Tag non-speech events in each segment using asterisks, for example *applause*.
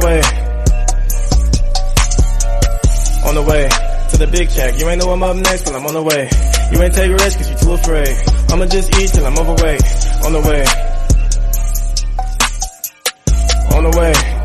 Way. On the way to the big check. You ain't know I'm up next, but I'm on the way. You ain't take risks cause you too afraid. I'ma just eat till I'm overweight. On the way. On the way.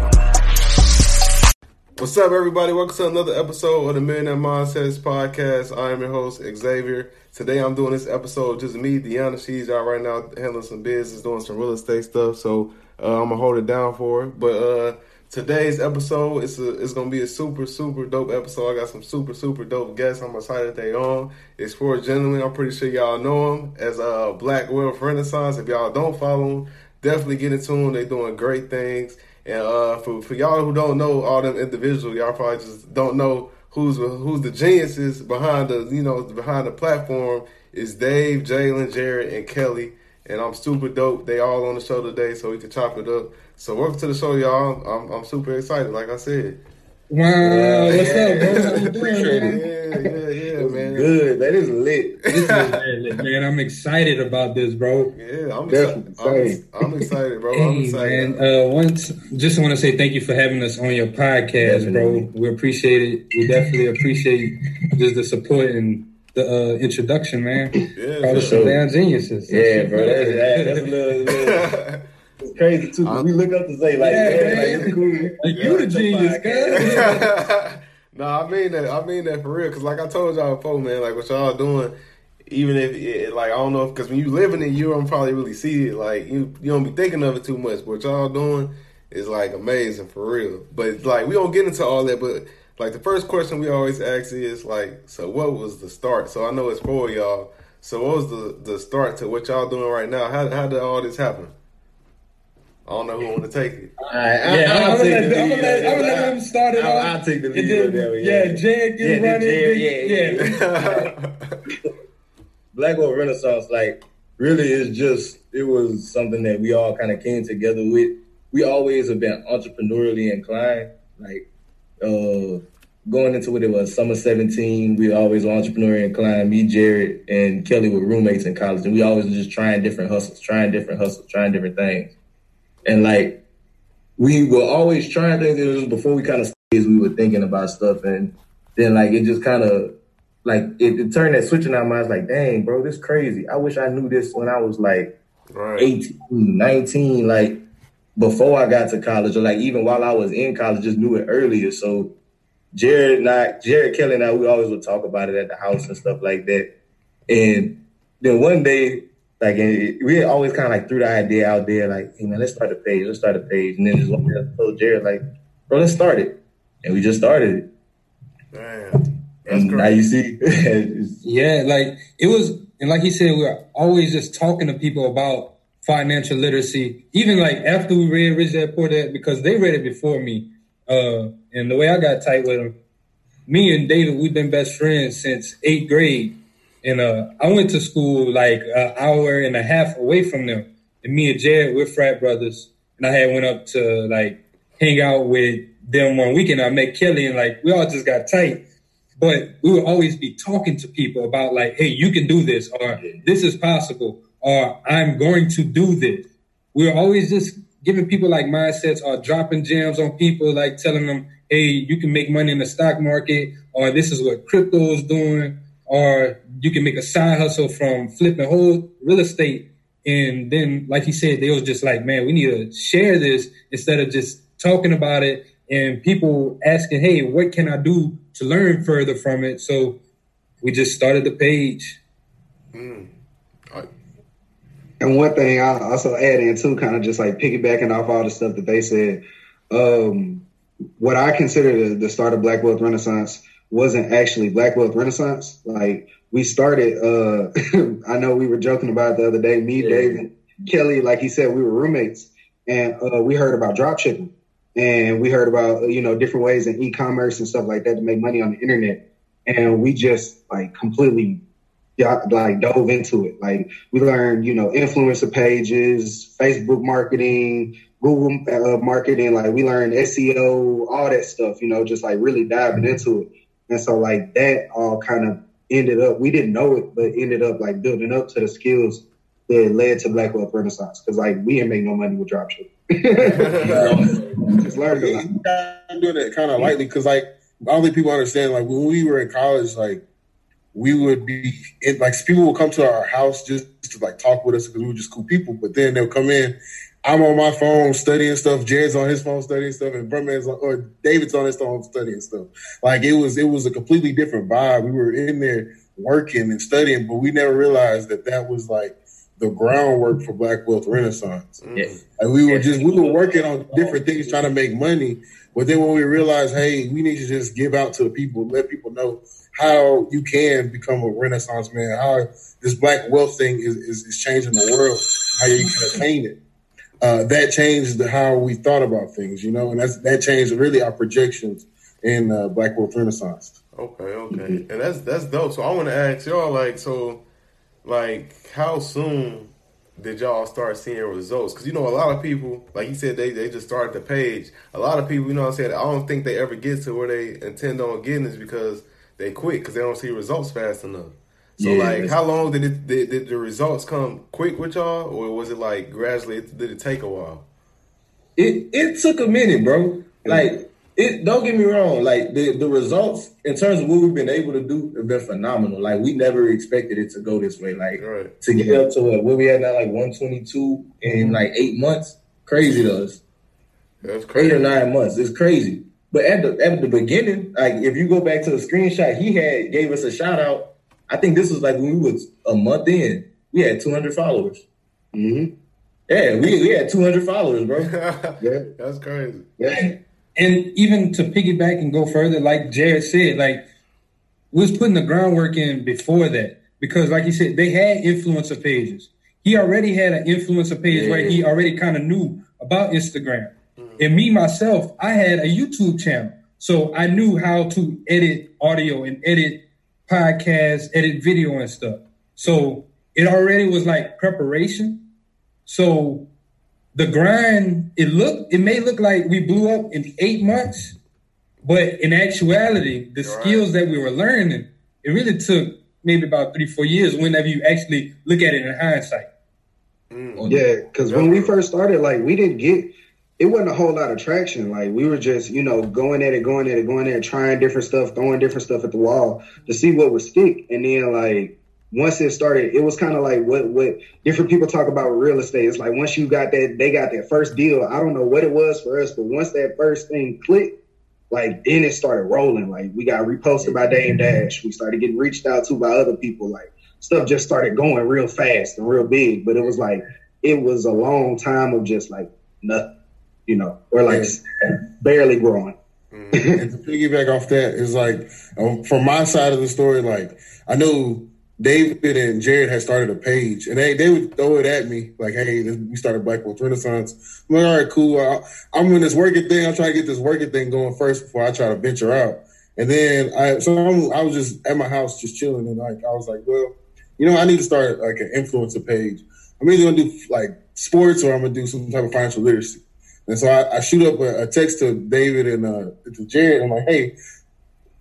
What's up, everybody? Welcome to another episode of the Millionaire Mindsets Podcast. I am your host, Xavier. Today I'm doing this episode just me, Deanna. She's out right now handling some business, doing some real estate stuff. So uh, I'm gonna hold it down for her. But uh, today's episode is a, it's gonna be a super super dope episode. I got some super super dope guests. I'm excited they on. It's for a gentleman. I'm pretty sure y'all know him as uh, Black Wealth Renaissance. If y'all don't follow him, definitely get into them. They're doing great things. And uh, for for y'all who don't know all them individuals, y'all probably just don't know who's who's the geniuses behind the you know behind the platform is Dave, Jalen, Jared, and Kelly. And I'm super dope. They all on the show today, so we can chop it up. So welcome to the show, y'all. I'm I'm super excited. Like I said. Wow, what's up, bro? How you doing, Yeah, man? yeah, yeah, man. Good. That is lit. This is, man, man, I'm excited about this, bro. Yeah, I'm Definitely excited. I'm, I'm excited, bro. I'm excited. man. Uh, once, just want to say thank you for having us on your podcast, Definitely. bro. We appreciate it. We definitely appreciate just the support and the uh, introduction, man. Yeah, Call us for some damn geniuses. Yeah, bro. That's, that's a little, little it's *laughs* crazy too. 'cause we look up to say like, Yeah, man, man. like it's cool. Like, you the genius, guy. *laughs* *laughs* no, I mean that. I mean that for real. Cause like I told y'all before, man, like what y'all doing, even if it, like I don't know, if because when you living it, you don't probably really see it. Like you, you don't be thinking of it too much. But what y'all doing is like amazing for real. But like we don't get into all that. But like the first question we always ask is like, so what was the start? So I know it's for y'all. So what was the the start to what y'all doing right now? How how did all this happen? I don't know who want to take it. All right, I, Yeah, I'll I'm gonna take let, the I'm gonna let, on I'm gonna let him start it I'll- off. I'll take the lead then, on Yeah, yeah. Jared Yeah, can then run. Jared, yeah, yeah. *laughs* Black Gold Renaissance, like, really is just it was something that we all kind of came together with. We always have been entrepreneurially inclined. Like, uh, going into what it was summer 17. We always were entrepreneurially inclined. Me, Jared, and Kelly were roommates in college, and we always were just trying different hustles, trying different hustles, trying different things. And like, we were always trying things. It was before we kind of we were thinking about stuff, and then like it just kind of like it, it turned that switch in our minds. Like, dang, bro, this crazy. I wish I knew this when I was like Right. 18, 19, like before I got to college, or like even while I was in college, just knew it earlier. So Jared and I, Jared Kelly and I, we always would talk about it at the house and stuff like that. And then one day, like we always kind of like threw the idea out there, like, hey man, let's start a page, let's start a page. And then just one day told Jared, like, bro, let's start it. And we just started it. Damn. That's And now you see, *laughs* Yeah, like it was, and like he said, we were always just talking to people about financial literacy. Even like after we read Rich Dad Poor Dad, because they read it before me. Uh, and the way I got tight with them, me and David, we've been best friends since eighth grade. And uh, I went to school like an hour and a half away from them. And me and Jared, we're frat brothers. And I had went up to like hang out with them one weekend. I met Kelly and like we all just got tight but we would always be talking to people about like, hey, you can do this, or this is possible, or I'm going to do this. We were always just giving people like mindsets or dropping gems on people, like telling them, hey, you can make money in the stock market, or this is what crypto is doing, or you can make a side hustle from flipping whole real estate. And then, like he said, they was just like, man, we need to share this instead of just talking about it and people asking, hey, what can I do to learn further from it? So we just started the page. Mm. I- And one thing I also add in too, kind of just like piggybacking off all the stuff that they said. Um, what I consider the, the start of Black Wealth Renaissance wasn't actually Black Wealth Renaissance. Like we started, uh, *laughs* I know we were joking about the other day. Me, Yeah. David, Kelly, like he said, we were roommates, and uh, we heard about drop shipping. and we heard about you know different ways in e-commerce and stuff like that to make money on the internet, and we just like completely like dove into it. Like we learned you know influencer pages, Facebook marketing, Google uh, marketing. Like we learned SEO, all that stuff. You know, just like really diving into it. And so like that all kind of ended up. We didn't know it, but ended up like building up to the skills that led to Black Wealth Renaissance. Because like we didn't make no money with dropshipping. *laughs* just learned. I'm *laughs* doing it kind of lightly because like I don't think people understand. Like when we were in college, like we would be in, like people would come to our house just to like talk with us because we were just cool people. But then they'll come in. I'm on my phone studying stuff. Jared's on his phone studying stuff, and Brumman's on, or David's on his phone studying stuff. Like it was, it was a completely different vibe. We were in there working and studying, but we never realized that that was like the groundwork for Black Wealth Renaissance. Mm. Yeah. Like we were just we were working on different things trying to make money, but then when we realized, hey, we need to just give out to the people, let people know how you can become a Renaissance man, how this Black wealth thing is, is, is changing the world, how you can attain it. Uh, that changed how we thought about things, you know, and that's that changed really our projections in uh, Black Wealth Renaissance. Okay, okay, and that's that's dope. So I want to ask y'all, like, so, like, how soon did y'all start seeing results? Because you know, a lot of people, like you said, they they just started the page. A lot of people, you know, what I'm saying, I don't think they ever get to where they intend on getting is because they quit because they don't see results fast enough. So, Yeah, like, how long did it did, did the results come quick with y'all, or was it like gradually? Did it take a while? it it took a minute, bro. Like it don't get me wrong, like the, the results in terms of what we've been able to do have been phenomenal. Like we never expected it to go this way. Like Right. to get up to what, where we at now, like 122 in mm-hmm. like eight months, crazy to us. That's Eight crazy. or nine months. It's crazy. But at the at the beginning, like if you go back to the screenshot, he had gave us a shout out. I think this was like when we was a month in. We had 200 followers. Mm-hmm. Yeah, we, we had 200 followers, bro. *laughs* Yeah. That's crazy. Yeah. And even to piggyback and go further, like Jared said, like we was putting the groundwork in before that because, like he said, they had influencer pages. He already had an influencer page where he already kind of knew about Instagram. And me myself, I had a YouTube channel, so I knew how to edit audio and edit podcasts, edit video and stuff. So it already was like preparation. So the grind, it looked, it may look like we blew up in eight months, but in actuality, the You're right. skills that we were learning, it really took maybe about three, four years whenever you actually look at it in hindsight. Mm. Yeah, because when we first started, like we didn't get it wasn't a whole lot of traction. Like we were just, you know, going at it, going at it, going at it, trying different stuff, throwing different stuff at the wall to see what would stick. And then like once it started, it was kind of like what what different people talk about with real estate. It's like once you got that, they got that first deal. I don't know what it was for us, but once that first thing clicked, like then it started rolling. Like we got reposted by and Dash. We started getting reached out to by other people. Like stuff just started going real fast and real big. But it was like it was a long time of just like nothing, you know, or like barely growing. and to piggyback off that is like um, from my side of the story, like I knew David and Jared had started a page, and they they would throw it at me like, "Hey, this, we started Black Wealth Renaissance." I'm like, "All right, cool. I, I'm in this working thing. I'm trying to get this working thing going first before I try to venture out." And then I so I'm, I was just at my house just chilling, and like I was like, "Well, you know, I need to start like an influencer page. I'm either gonna do like sports or I'm gonna do some type of financial literacy." And so I, I shoot up a, a text to David and uh, to Jared. I'm like, hey,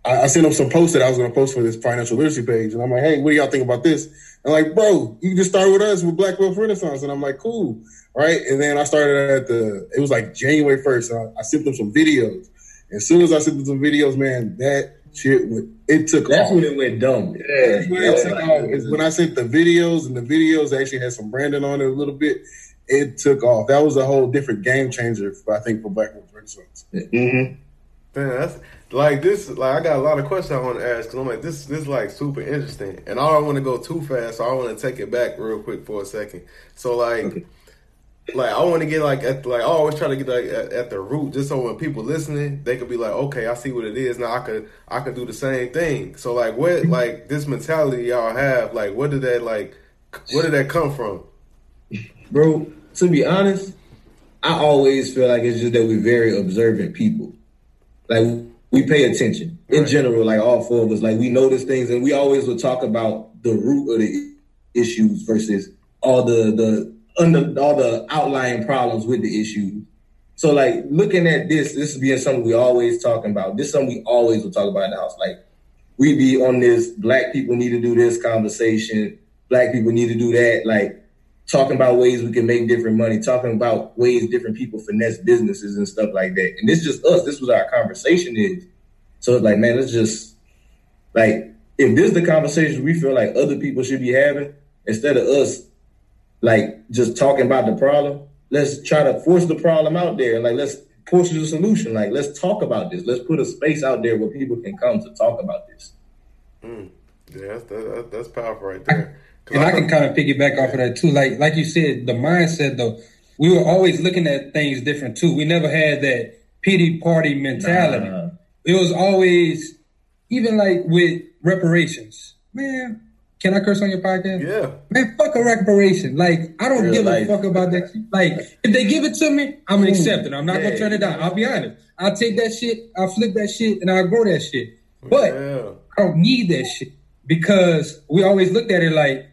I, I sent them some posts that I was going to post for this financial literacy page. And I'm like, hey, what do y'all think about this? And like, bro, you can just start with us with Black Wealth Renaissance. And I'm like, cool. Right. And then I started at the, it was like January 1st. And I, I sent them some videos. As soon as I sent them some videos, man, that shit, went, it took off. That's off. when it went dumb. That's when it took off. Is when I sent the videos, and the videos actually had some branding on it a little bit. It took off. That was a whole different game changer, I think, for Black Wealth Renaissance. Mm-hmm. Damn, that's like this. Like I got a lot of questions I want to ask because I'm like this. This is like super interesting, and I don't want to go too fast, so I want to take it back real quick for a second. So like, like I want to get like at like I always try to get like at, at the root, just so when people listening, they could be like, okay, I see what it is. Now I could I could do the same thing. So like, what like this mentality y'all have? Like, what did that like? Where did that come from? Bro, to be honest, I always feel like it's just that we're very observant people. Like we pay attention in Right. general. Like all four of us, like we notice things, and we always will talk about the root of the issues versus all the the under all the outlying problems with the issues. So like looking at this, this is being something we always talking about. This is something we always will talk about in the house. Like we be on this black people need to do this conversation, black people need to do that, like talking about ways we can make different money, talking about ways different people finesse businesses and stuff like that. And is just us. This was our conversation is. So it's like, man, let's just like if this is the conversation we feel like other people should be having, instead of us like just talking about the problem, let's try to force the problem out there. Like let's push the solution. Like let's talk about this. Let's put a space out there where people can come to talk about this. Mm. Yeah, that's that, that's powerful right there. And I can kind of piggyback off of that too. Like like you said, the mindset though, we were always looking at things different too. We never had that pity party mentality. Nah. It was always even like with reparations. Man, can I curse on your podcast? yeah, Man, fuck a reparation. Like, I don't Real give life. a fuck about that shit. Like, if they give it to me, I'm gonna accept it. I'm not Yeah. gonna turn it down. I'll be honest. I'll take that shit, I'll flip that shit, and I'll grow that shit. But yeah, I don't need that shit because we always looked at it like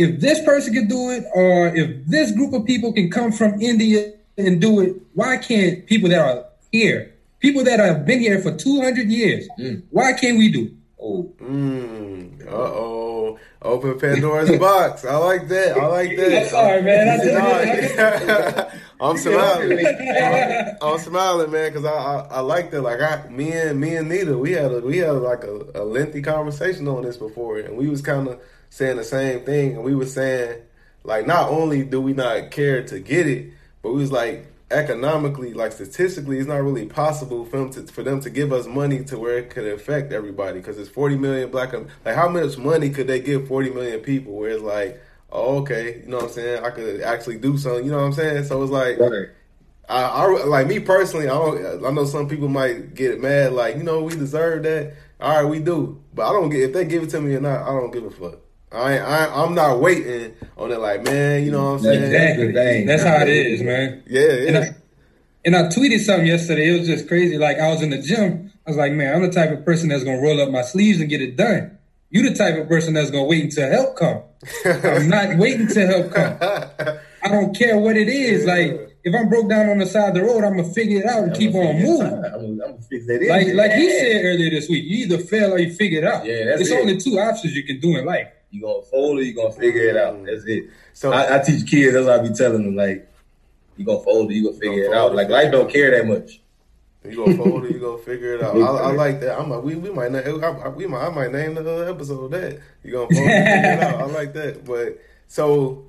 if this person can do it, or if this group of people can come from India and do it, why can't people that are here, people that have been here for 200 years, why can't we do it? Oh, Mm, uh oh. Open Pandora's *laughs* box. I like that. I like that. *laughs* I'm sorry, man. Nah, I'm smiling. I'm, I'm smiling, man, because I, I I like that. Like I, me and me and Nita, we had a, we had like a, a lengthy conversation on this before, and we was kind of saying the same thing, and we was saying like not only do we not care to get it, but we was like economically, like statistically, it's not really possible for them to for them to give us money to where it could affect everybody because it's 40 million black. Um, like how much money could they give 40 million people? Where it's like, oh, okay, you know what I'm saying? I could actually do something. You know what I'm saying? So it's like. right. I, I like me personally. I don't. I know some people might get mad, like you know, we deserve that. All right, we do, but I don't get if they give it to me or not. I don't give a fuck. I, ain't- I I'm not waiting on it. Like man, you know what I'm saying? Exactly. Dang. That's how it is, man. Yeah, And yeah. I, and I tweeted something yesterday. It was just crazy. Like I was in the gym. I was like, man, I'm the type of person that's gonna roll up my sleeves and get it done. You the type of person that's gonna wait until help come. I'm not *laughs* waiting till help come. I don't care what it is. Like if I'm broke down on the side of the road, I'm gonna figure it out and keep on moving. I'm, gonna- I'm gonna fix that. Like engine. like he said earlier this week, you either fail or you figure it out. Yeah, that's it's it. only two options you can do in life. You gonna fold it, you gonna figure it out. That's it. So- I, I teach kids, that's what I be telling them, like, you gonna fold it, you gonna figure gonna it out. it, Like life don't care that much. You gonna fold it, you gonna figure it out. I, I like that. I'm a, we we might not, I, I- we might I might name the episode that you gonna fold it, figure it out. I like that. But so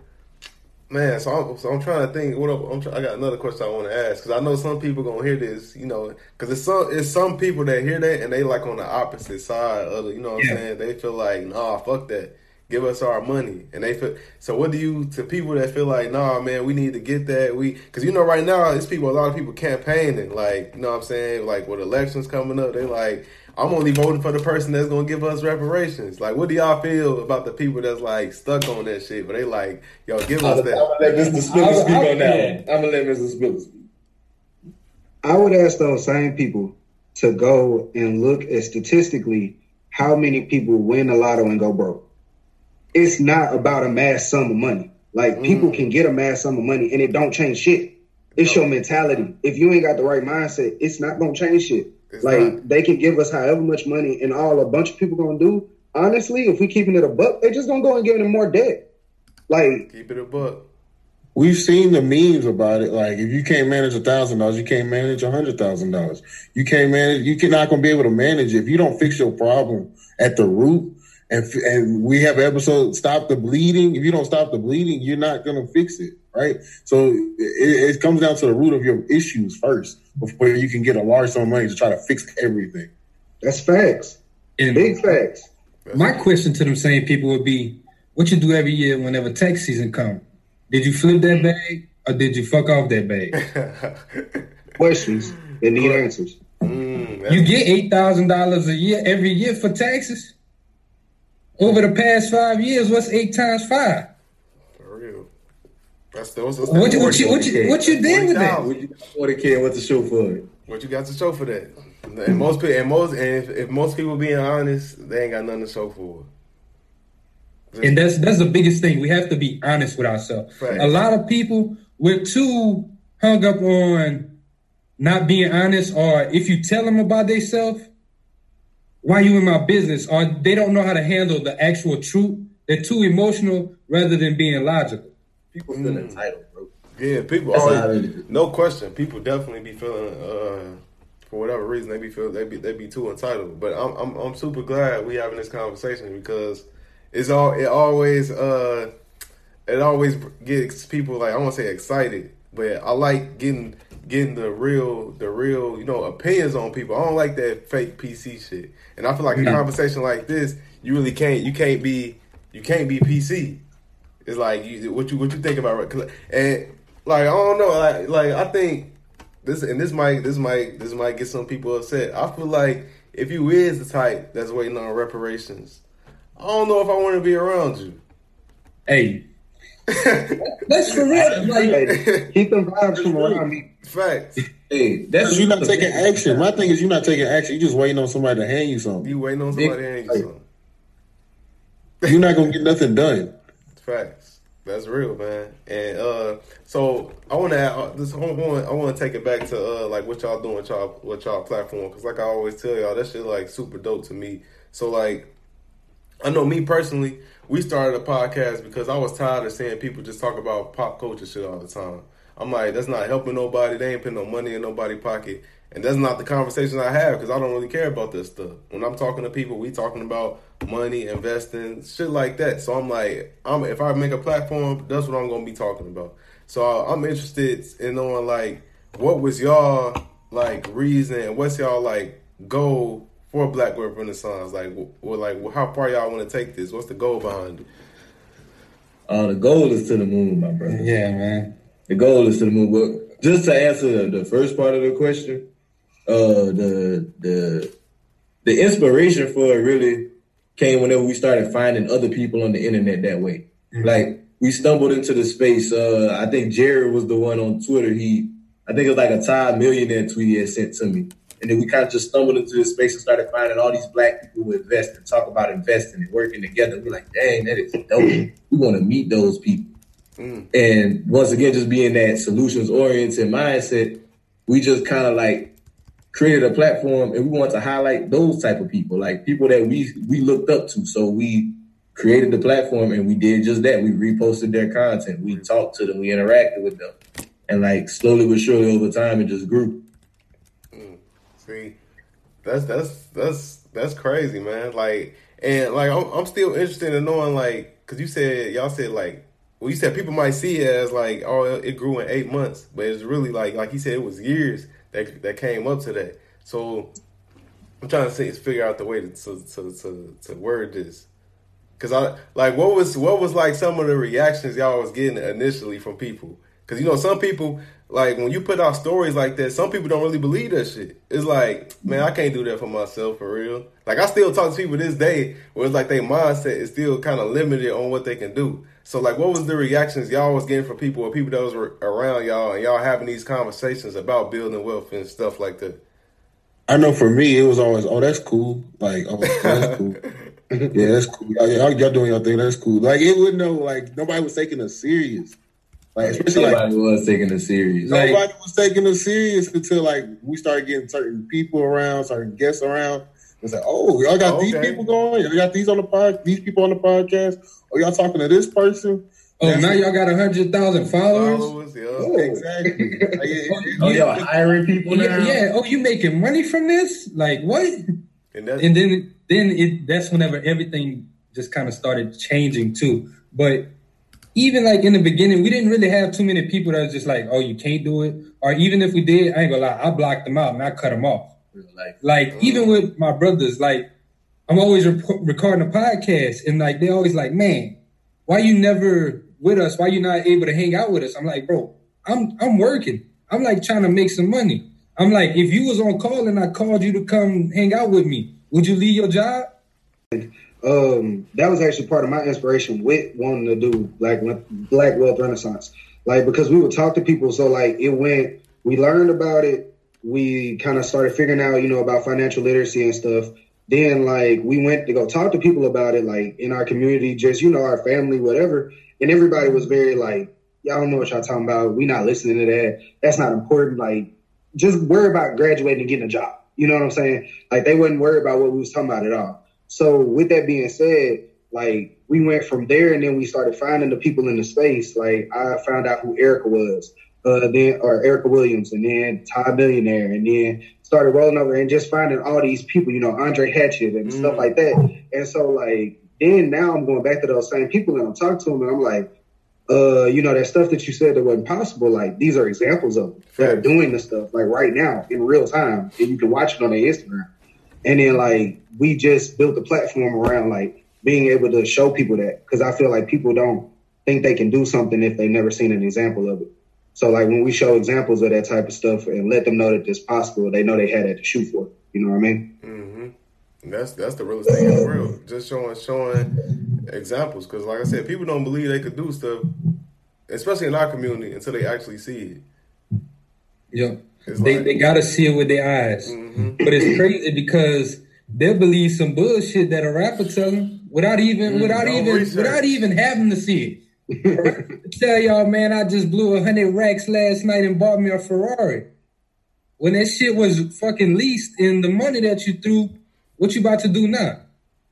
man, so I'm so I'm trying to think. What up, I'm try, I got another question I want to ask because I know some people gonna hear this. You know, because it's some it's some people that hear that and they like on the opposite side of the. You know what Yeah. I'm saying? They feel like nah, fuck that. Give us our money, and they feel. So, what do you to people that feel like, nah, man, we need to get that. We because you know right now it's people, a lot of people campaigning, like you know what I'm saying, like with elections coming up, they like, I'm only voting for the person that's gonna give us reparations. Like, what do y'all feel about the people that's like stuck on that shit? But they like, yo, give I'm us gonna that. let Mr. Spiller speak on that. I'm gonna let Mr. Spiller speak. I would ask those same people to go and look at statistically how many people win the lotto and go broke. It's not about a mass sum of money. Like mm. people can get a mass sum of money and it don't change shit. It's your mentality. If you ain't got the right mindset, it's not gonna change shit. It's like not. they can give us however much money and all a bunch of people gonna do. Honestly, if we keeping it a buck, they just gonna go and give them more debt. Like Keep it a buck. We've seen the memes about it. Like, if you can't manage a thousand dollars, you can't manage a hundred thousand dollars. You can't manage. You're not going to be able to manage if you don't fix your problem at the root. And and we have an episode stop the bleeding. If you don't stop the bleeding, you're not going to fix it, right? So it, it comes down to the root of your issues first before you can get a large sum of money to try to fix everything. that's facts. And Big facts. My question to them same people would be, what you do every year whenever tax season come? Did you flip that bag or did you fuck off that bag? *laughs* Questions that need answers. Mm, You get eight thousand dollars a year every year for taxes. Over the past five years, what's eight times five? for real. That's what's, what's What, you- what you what you what you did with that? What you got forty k what's the show for it? What you got to show for that? And most people, and most, and if, if most people being honest, they ain't got nothing to show for it. And that's that's the biggest thing. We have to be honest with ourselves. Right. A lot of people we're too hung up on not being honest, or if you tell them about themselves, why you in my business, or they don't know how to handle the actual truth. They're too emotional rather than being logical. People feel entitled, bro. Yeah, people. That's always- I really no question. People definitely be feeling, uh, for whatever reason, they be feel they be they be too entitled. But I'm I'm I'm super glad we having this conversation because it's all it always uh it always gets people like I won't say excited, but I like getting getting the real the real you know opinions on people. I don't like that fake PC shit, and I feel like a No. Mm-hmm. conversation like this, you really can't you can't be you can't be PC. It's like you, what you what you think about and like I don't know, like like I think this and this might this might this might get some people upset. I feel like if you is the type that's waiting on reparations, I don't know if I want to be around you. Hey, that's for real. Like, Hey, keep them vibes from around me. Facts. Hey, that's you're not taking action. My thing is you're not taking action. You're just waiting on somebody to hand you something. You waiting on somebody to hand you something. You're not gonna get nothing done. Facts. That's real, man. And uh, so I want to add this. I want I want to take it back to uh, like what y'all doing, with y'all with y'all platform, because like I always tell y'all, that shit like super dope to me. So like, I know me personally, we started a podcast because I was tired of seeing people just talk about pop culture shit all the time. I'm like, that's not helping nobody. They ain't putting no money in nobody's pocket. And that's not the conversation I have because I don't really care about this stuff. When I'm talking to people, we talking about money, investing, shit like that. So I'm like, I'm if I make a platform, that's what I'm gonna be talking about. So I'm interested in knowing like what was y'all like reason and what's y'all like goal for Black Wealth Renaissance? Like, wh- or like how far y'all want to take this? What's the goal behind it? Uh, the goal is to the moon, my brother. yeah, man. The goal is to the moon. But just to answer the first part of the question, uh, the the the inspiration for it really came whenever we started finding other people on the internet that way. Like we stumbled into the space. Uh, I think Jared was the one on Twitter. He, I think it was like a Thai millionaire tweet he had sent to me. And then we kind of just stumbled into this space and started finding all these black people who invest and talk about investing and working together. We're like, dang, that is dope. We want to meet those people. Mm. And once again, just being that solutions oriented mindset, we just kind of like created a platform and we want to highlight those type of people, like people that we we looked up to. So we created the platform and we did just that. We reposted their content, we talked to them, we interacted with them, and like slowly but surely over time, it just grew. That's that's that's that's crazy, man. Like, and like, I'm, I'm still interested in knowing, like, because you said y'all said like, well, you said people might see it as like, oh, it grew in eight months, but it's really like, like you said, it was years that that came up to that. So I'm trying to see, figure out the way to to to, to, to word this. Cause I like what was what was like some of the reactions y'all was getting initially from people. Cause you know some people like when you put out stories like that, some people don't really believe that shit. It's like, man, I can't do that for myself for real. Like I still talk to people this day where it's like their mindset is still kind of limited on what they can do. So like, what was the reactions y'all was getting from people or people that was around y'all and y'all having these conversations about building wealth and stuff like that? I know for me, it was always, oh, that's cool. Like, oh, that's cool. *laughs* *laughs* yeah, that's cool. Y'all, y'all- doing your thing. That's cool. Like, it would know, like, nobody was taking us serious. Like, especially like, Nobody was taking it serious. Like- nobody was taking us serious until like we started getting certain people around, certain guests around. It's like, oh, y'all got these people going. Y'all got these on the pod, these people on the podcast. Oh, y'all talking to this person. Oh, That's- now y'all got a hundred thousand followers. Followers, yeah. Oh, exactly. *laughs* Like, it- it- Oh, y'all hiring people now? Yeah, yeah. Oh, you making money from this? Like what? And that's And then then it that's whenever everything just kind of started changing too. But even like in the beginning, we didn't really have too many people that was just like, oh, you can't do it. Or even if we did, I ain't gonna lie, I blocked them out and I cut them off. Like, Like even with my brothers, like I'm always rep- recording a podcast, and like they're always like, man, why you never with us? Why you not able to hang out with us? I'm like, bro, I'm I'm working. I'm like trying to make some money. I'm like, if you was on call and I called you to come hang out with me, would you leave your job? Um, that was actually part of my inspiration with wanting to do Black Black Wealth Renaissance. Like because we would talk to people, so like it went. We learned about it. We kind of started figuring out, you know, about financial literacy and stuff. Then like we went to go talk to people about it, like in our community, just you know, our family, whatever. And everybody was very like, y'all don't know what y'all talking about. We not listening to that. That's not important. Like, just worry about graduating and getting a job. You know what I'm saying? Like they wouldn't worry about what we was talking about at all. So with that being said, like we went from there and then we started finding the people in the space. Like I found out who Erica was, uh, then or Erica Williams, and then Todd Millionaire, and then started rolling over and just finding all these people, you know, Andre Hatchett and mm. stuff like that. And so like then now I'm going back to those same people and I'm talking to them and I'm like, uh, you know, that stuff that you said that wasn't possible, like these are examples of them that are doing the stuff like right now in real time, and you can watch it on their Instagram. And then like we just built the platform around like being able to show people that because I feel like people don't think they can do something if they've never seen an example of it. So like when we show examples of that type of stuff and let them know that it's possible, they know they had it to shoot for. You know what I mean? Mm-hmm. That's that's the realest thing in the world. Just showing showing examples because, like I said, people don't believe they could do stuff, especially in our community, until they actually see it. Yeah, they like, they gotta see it with their eyes. Mm-hmm. But it's crazy because they'll believe some bullshit that a rapper tell them without even mm, without no even research. without even having to see it. *laughs* Tell y'all, man, I just blew a hundred racks last night and bought me a Ferrari. When that shit was fucking leased and the money that you threw, what you about to do now?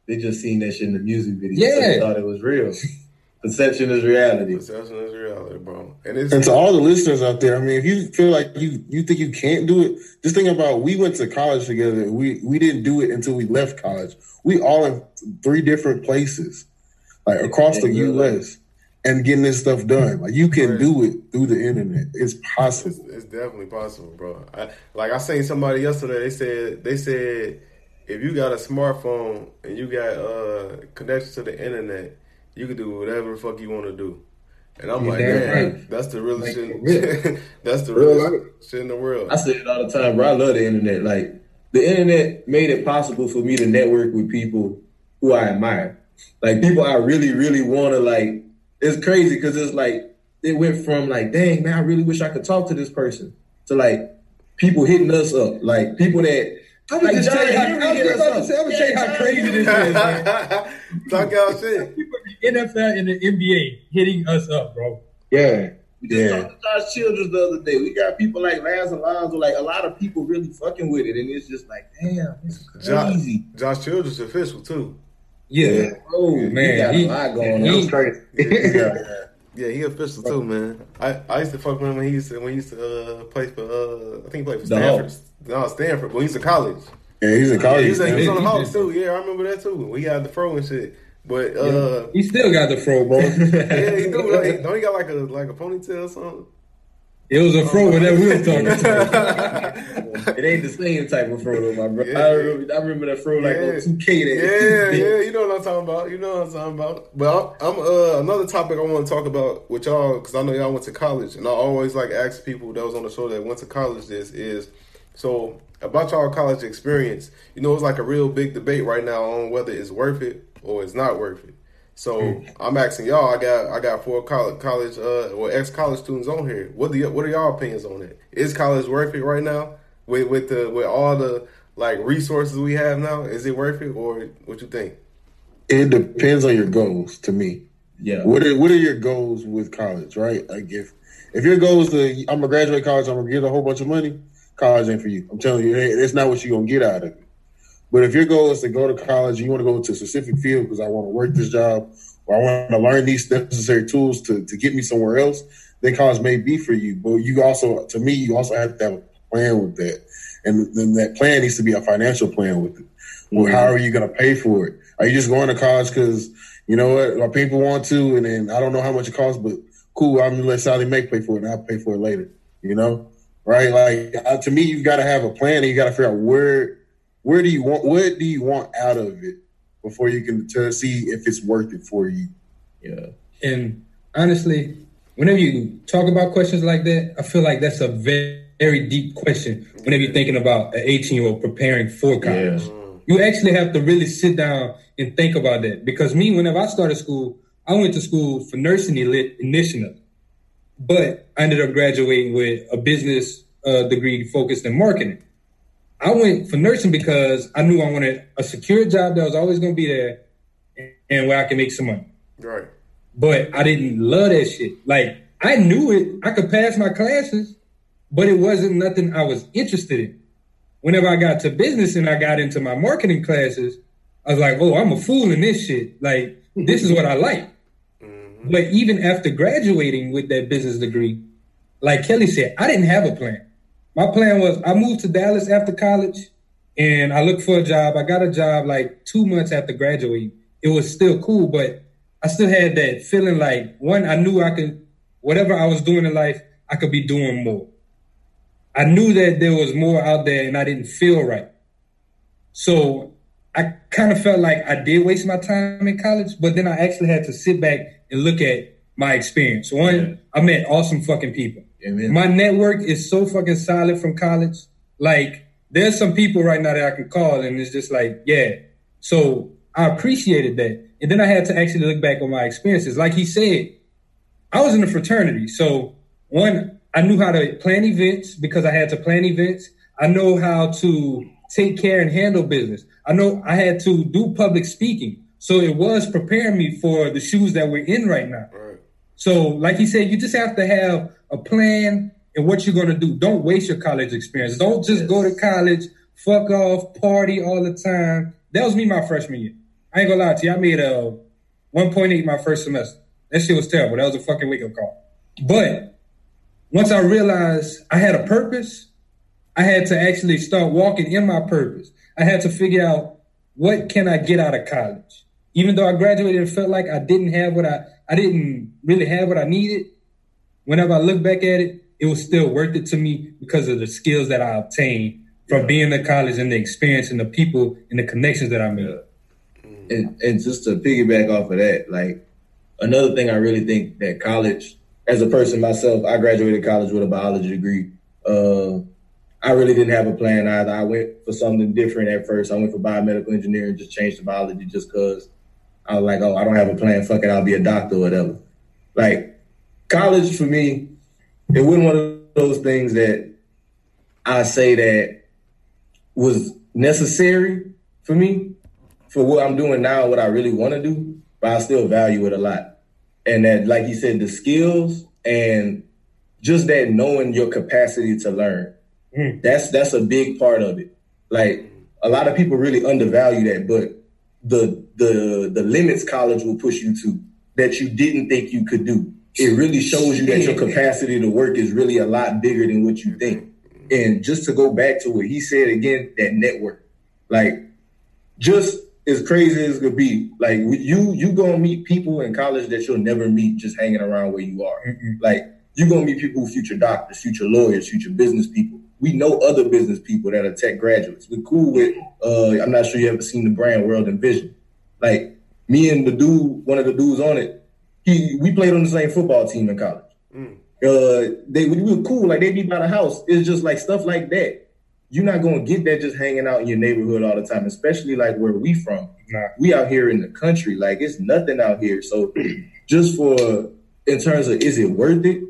They just seen that shit in the music video. Yeah. So they thought it was real. Perception is reality. Perception is reality, bro. And, and to all the listeners out there, I mean, if you feel like you you think you can't do it, just think about we went to college together. We we didn't do it until we left college. We all in three different places, like across the U.S and getting this stuff done. Like you can right. do it through the internet. It's possible. It's, it's definitely possible, bro. I, like I seen somebody yesterday. They said they said if you got a smartphone and you got uh connection to the internet, you can do whatever the fuck you want to do. And I'm like, man, right. that's the realest shit. *laughs* that's the realest Real shit in the world. I say it all the time, bro. I love the internet. Like the internet made it possible for me to network with people who I admire. Like people I really, really want to like it's crazy because it's like it went from like, dang man, I really wish I could talk to this person to like people hitting us up, like people that. I'm gonna just tell you how, I'm gonna tell you how crazy this is, man. *laughs* Talk y'all shit. People in the NFL and the NBA hitting us up, bro. Yeah. We just yeah. talked to Josh Childress the other day. We got people like Lance Alonso, like a lot of people really fucking with it, and it's just like, damn, it's crazy. Josh, Josh Childress official too. Yeah. Oh man, he, got a lot going he, on. *laughs* yeah, yeah, he official too, man. I, I used to fuck with him when he used to when he used to uh, play for uh, I think he played for Stanford. No, Stanford. Well, he's in college. Yeah, he's in college. Yeah, he's, he's on the Hawks too. Yeah, I remember that too. We got the fro and shit. But uh, he still got the fro, bro. *laughs* yeah, he do. Like, don't he got like a like a ponytail or something? It was a fro when that we were talking about. *laughs* it ain't the same type of fro, though, my bro. Yeah. I, remember, I remember that fro like yeah. on 2K. That yeah, yeah, you know what I'm talking about. You know what I'm talking about. But I'm, I'm uh, another topic I want to talk about with y'all because I know y'all went to college, and I always like ask people that was on the show that went to college. This is so about y'all college experience. You know, it's like a real big debate right now on whether it's worth it or it's not worth it. So mm. I'm asking y'all. I got I got four college college uh, or ex college students on here. What do y- what are y'all opinions on it? Is college worth it right now with with the with all the like resources we have now? Is it worth it or what you think? It depends on your goals. To me, yeah. What are what are your goals with college? Right? Like if if your goal is to I'm gonna graduate college, I'm gonna get a whole bunch of money. College ain't for you. I'm telling you, it's not what you're gonna get out of it. But if your goal is to go to college, you want to go to a specific field because I want to work this job or I want to learn these necessary tools to, to get me somewhere else, then college may be for you. But you also, to me, you also have to have a plan with that. And then that plan needs to be a financial plan with it. Well, mm-hmm. how are you going to pay for it? Are you just going to college because, you know what, my people want to, and then I don't know how much it costs, but cool, I'm to let Sallie Mae pay for it and I'll pay for it later, you know? Right? Like, uh, to me, you've got to have a plan and you got to figure out where where do you want what do you want out of it before you can to see if it's worth it for you. Yeah. And honestly, whenever you talk about questions like that, I feel like that's a very, very deep question. Whenever you're thinking about an 18 year old preparing for college, yeah. you actually have to really sit down and think about that. Because me, whenever I started school, I went to school for nursing initiative. But I ended up graduating with a business uh, degree focused in marketing. I went for nursing because I knew I wanted a secure job that was always going to be there and where I can make some money. Right. But I didn't love that shit. Like I knew it. I could pass my classes, but it wasn't nothing I was interested in. Whenever I got to business and I got into my marketing classes, I was like, oh, I'm a fool in this shit. Like, this is what I like. But even after graduating with that business degree, like Kelly said, I didn't have a plan. My plan was I moved to Dallas after college and I looked for a job. I got a job like two months after graduating. It was still cool, but I still had that feeling like one, I knew I could, whatever I was doing in life, I could be doing more. I knew that there was more out there and I didn't feel right. So I kind of felt like I did waste my time in college, but then I actually had to sit back and look at my experience. One, yeah. I met awesome fucking people. Amen. My network is so fucking solid from college. Like, there's some people right now that I can call and it's just like, yeah. So I appreciated that. And then I had to actually look back on my experiences. Like he said, I was in a fraternity. So one, I knew how to plan events because I had to plan events. I know how to take care and handle business. I know I had to do public speaking. So it was preparing me for the shoes that we're in right now. Right. So like he said, you just have to have a plan and what you're going to do. Don't waste your college experience. Don't just yes. go to college, fuck off, party all the time. That was me my freshman year. I ain't gonna lie to you. I made uh, a 1.8 my first semester. That shit was terrible. That was a fucking wake up call. But once I realized I had a purpose, I had to actually start walking in my purpose. I had to figure out what can I get out of college. Even though I graduated and felt like I didn't have what I I didn't really have what I needed. Whenever I look back at it, it was still worth it to me because of the skills that I obtained from being in college and the experience and the people and the connections that I made and, and just to piggyback off of that, like another thing I really think that college, as a person myself, I graduated college with a biology degree. Uh, I really didn't have a plan either. I went for something different at first. I went for biomedical engineering, just changed to biology just because I was like, oh, I don't have a plan. Fuck it, I'll be a doctor or whatever. Like college for me, it wasn't one of those things that I say that was necessary for me for what I'm doing now, what I really want to do, but I still value it a lot. And that, like you said, the skills and just that knowing your capacity to learn. Mm. That's that's a big part of it. Like a lot of people really undervalue that, but the the the limits college will push you to that you didn't think you could do. It really shows you that your capacity to work is really a lot bigger than what you think. And just to go back to what he said again, that network, like just as crazy as it could be, like you you gonna meet people in college that you'll never meet just hanging around where you are. Mm-hmm. Like you're gonna meet people, future doctors, future lawyers, future business people. We know other business people that are tech graduates. We're cool with. Uh, I'm not sure you ever seen the brand World and Vision. Like me and the dude, one of the dudes on it, he we played on the same football team in college. Mm. Uh, they we were cool. Like they be by the house. It's just like stuff like that you're not gonna get that just hanging out in your neighborhood all the time, especially like where we from. Nah. We out here in the country, like it's nothing out here. So just for in terms of is it worth it?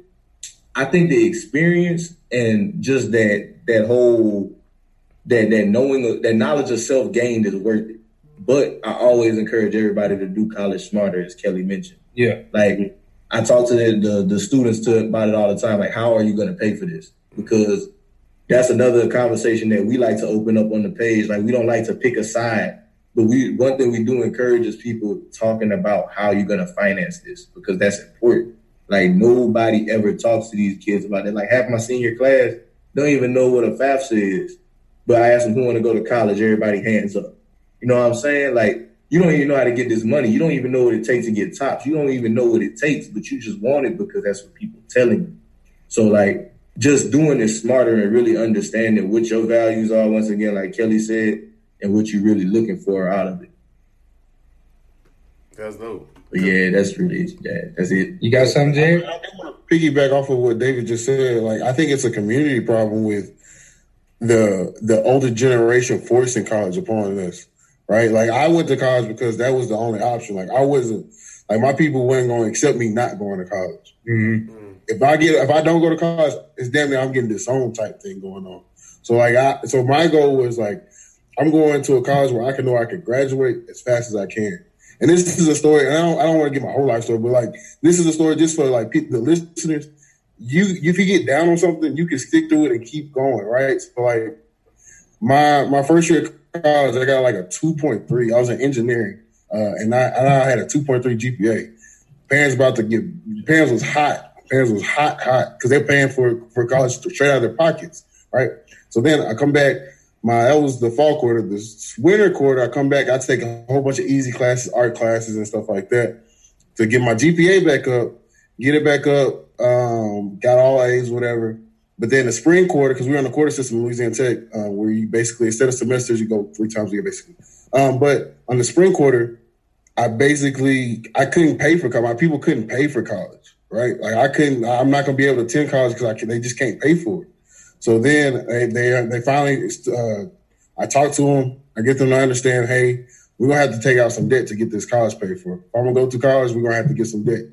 I think the experience and just that that whole that that knowing that knowledge of self gained is worth it. But I always encourage everybody to do college smarter, as Kelly mentioned. Yeah, like I talk to the, the, the students to about it all the time. Like, how are you going to pay for this? Because that's another conversation that we like to open up on the page. Like we don't like to pick a side, but we one thing we do encourage is people talking about how you're gonna finance this because that's important. Like nobody ever talks to these kids about it. Like half my senior class don't even know what a FAFSA is. But I ask them who want to go to college, everybody hands up. You know what I'm saying? Like you don't even know how to get this money. You don't even know what it takes to get tops. You don't even know what it takes, but you just want it because that's what people telling you. So like just doing it smarter and really understanding what your values are, once again, like Kelly said, and what you're really looking for out of it. That's dope. But yeah, that's really yeah, that's it. You got something, Jared? I, I want to piggyback off of what David just said. Like, I think it's a community problem with the the older generation forcing college upon us, right? Like, I went to college because that was the only option. Like, I wasn't Like my people weren't going to accept me not going to college. Mhm. If I get if I don't go to college, it's damn near I'm getting disowned type thing going on. So like I so my goal was like I'm going to a college where I can know I can graduate as fast as I can. And this is a story, and I don't I don't want to give my whole life story, but like this is a story just for like the listeners. You if you get down on something, you can stick through it and keep going, right? So like my my first year of college, I got like a two point three. I was in engineering, uh, and I, I had a two point three GPA. Parents about to get parents was hot. Parents was hot, hot because they're paying for for college straight out of their pockets, right? So then I come back. My that was the fall quarter. This winter quarter, I come back. I take a whole bunch of easy classes, art classes, and stuff like that to get my GPA back up, get it back up. Um, got all A's, whatever. But then the spring quarter, because we're on the quarter system in Louisiana Tech, uh, where you basically instead of semesters, you go three times a year, basically. Um, but on the spring quarter, I basically I couldn't pay for college. My people couldn't pay for college, right? Like I couldn't. I'm not going to be able to attend college because I can, they just can't pay for it. So then they they, they finally. Uh, I talk to them. I get them to understand. Hey, we're gonna have to take out some debt to get this college paid for. If I'm gonna go to college, we're gonna have to get some debt.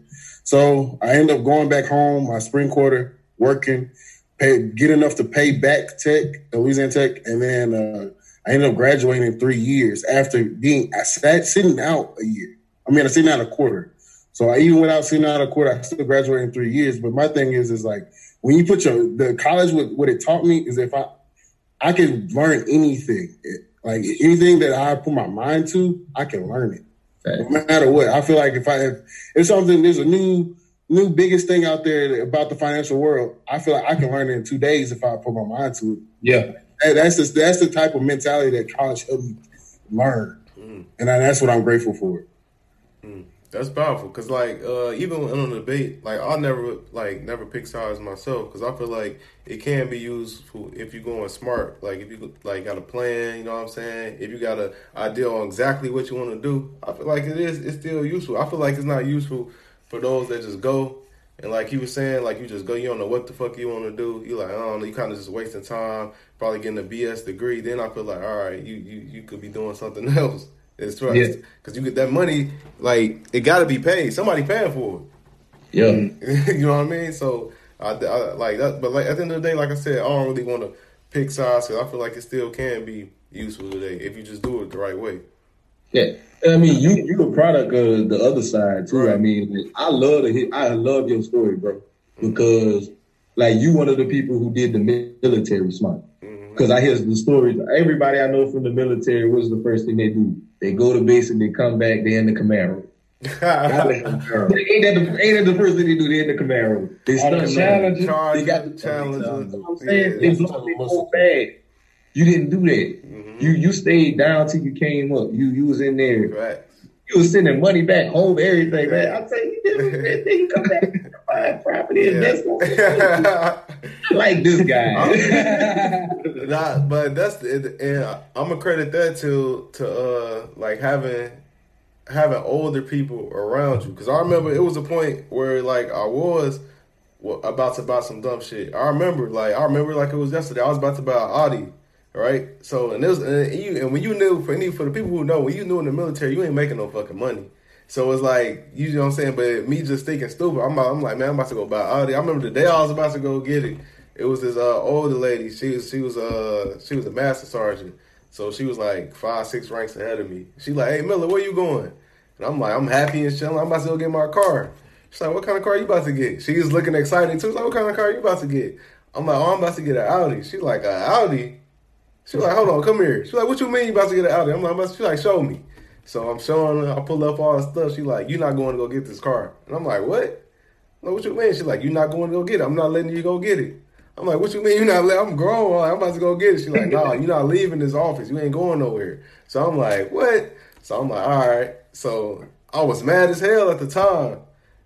So I end up going back home my spring quarter, working, pay get enough to pay back Tech, Louisiana Tech, and then uh, I ended up graduating in three years after being I sat sitting out a year. I mean, I sitting out a quarter. So I, even without sitting out a quarter, I still graduated in three years. But my thing is, is like when you put your the college, what, what it taught me is if I I can learn anything, like anything that I put my mind to, I can learn it no matter what. I feel like if I if, if something there's a new new biggest thing out there about the financial world, I feel like I can learn it in two days if I put my mind to it. Yeah. That- That's just, that's the type of mentality that college helped me learn, mm. and I, that's what I'm grateful for. Mm. That's powerful because, like, uh, even in a debate, like, I'll never, like, never pick sides myself because I feel like it can be useful if you're going smart. Like, if you, like, got a plan, you know what I'm saying? If you got an idea on exactly what you want to do, I feel like it is, it's still useful. I feel like it's not useful for those that just go and, like he was saying, like, you just go, you don't know what the fuck you want to do. You like, I don't know, you kind of just wasting time, probably getting a BS degree. Then I feel like, all right, you, you, you could be doing something *laughs* else. It's trust Yeah. because you get that money, like it got to be paid. Somebody paying for it. Yeah. *laughs* you know what I mean? So I, I like that. But like at the end of the day, like I said, I don't really want to pick sides because I feel like it still can be useful today if you just do it the right way. Yeah, I mean, you you a product of the other side too. Right. I mean, I love to hear, I love your story, bro, because like you one of the people who did the military smart. Mm-hmm. Because I hear the stories. Everybody I know from the military, what's the first thing they do? They go to base and they come back. They in the Camaro. *laughs* ain't that the ain't that the first thing they do? They in the Camaro. They All the Challengers. Charge, They got the Challengers. You know what I'm saying? Yeah. They blow their whole bag. You didn't do that. Mhm. You you stayed down till you came up. You you was in there. Facts. You was sending money back home, everything, man. I you, you did that you come back and buy property and that's Yeah. like this guy. *laughs* Nah, but that's the, and I'm gonna credit that to to uh like having having older people around you because I remember it was a point where like I was about to buy some dumb shit. I remember like I remember like it was yesterday. I was about to buy an Audi, right? So and this and you and when you knew for any for the people who know when you knew in the military you ain't making no fucking money. So it's like you know what I'm saying, but me just thinking stupid. I'm I'm like man, I'm about to go buy Audi. I remember the day I was about to go get it. It was this uh, older lady. She was she was uh she was a master sergeant. So she was like five six ranks ahead of me. She like, hey Miller, where you going? And I'm like, I'm happy and chilling. I'm about to go get my car. She's like, what kind of car you about to get? She was looking excited too. She's like, what kind of car you about to get? I'm like, oh, I'm about to get an Audi. She's like, an Audi? She's like, hold on, come here. She's like, what you mean you about to get an Audi? I'm like, she's like, show me. So I'm showing her, I pull up all the stuff. She's like, you're not going to go get this car. And I'm like, what? I'm like, what you mean? She's like, you're not going to go get it. I'm not letting you go get it. I'm like, what you mean you're not letting, I'm grown. I'm about to go get it. She's like, nah, you're not leaving this office. You ain't going nowhere. So I'm like, what? So I'm like, all right. So I was mad as hell at the time.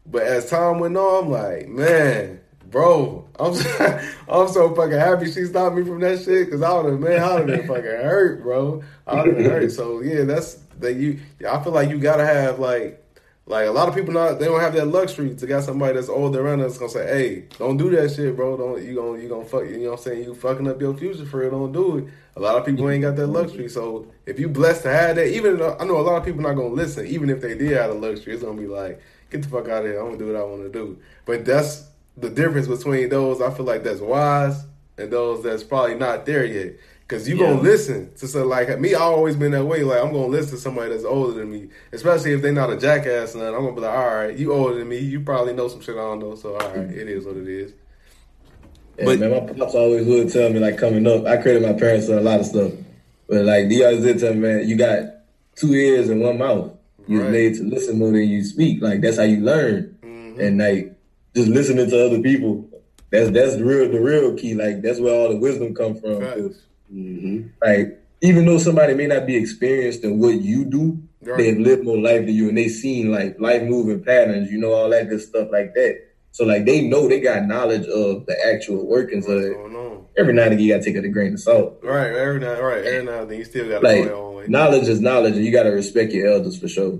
But as time went on, I'm like, man, bro, I'm so, *laughs* I'm so fucking happy she stopped me from that shit because I would have, man, I would have fucking hurt, bro. I would have hurt. So yeah, that's that you. I feel like you gotta have like like a lot of people not they don't have that luxury to got somebody that's older around that's gonna say, Hey, don't do that shit, bro. Don't you gonna you gonna fuck you know what I'm saying, you fucking up your future for it, don't do it. A lot of people ain't got that luxury. So if you blessed to have that, even though, I know a lot of people not gonna listen, even if they did have the luxury, it's gonna be like, get the fuck out of here, I'm gonna do what I wanna do. But that's the difference between those I feel like that's wise and those that's probably not there yet. Cause you gonna listen to some like me. I always been that way. Like I'm gonna listen to somebody that's older than me, especially if they're not a jackass. And I'm gonna be like, all right, you older than me. You probably know some shit I don't know. So all right, it is what it is. Yeah, but man, my pops always would tell me like coming up. I credit my parents for a lot of stuff, but like they always did tell me, man, you got two ears and one mouth. You're right. made to listen more than you speak. Like that's how you learn. Mm-hmm. And like just listening to other people, that's that's the real the real key. Like that's where all the wisdom come from. Right. Mm-hmm. Like even though somebody may not be experienced in what you do, right. they've lived more life than you, and they seen like life moving patterns. You know all that good stuff like that. So like they know they got knowledge of the actual workings What's of it. Every now and again, you gotta take it a grain of salt. Right, every now, right, every now and then you still gotta like, go your own way. Knowledge is knowledge, and you gotta respect your elders for sure.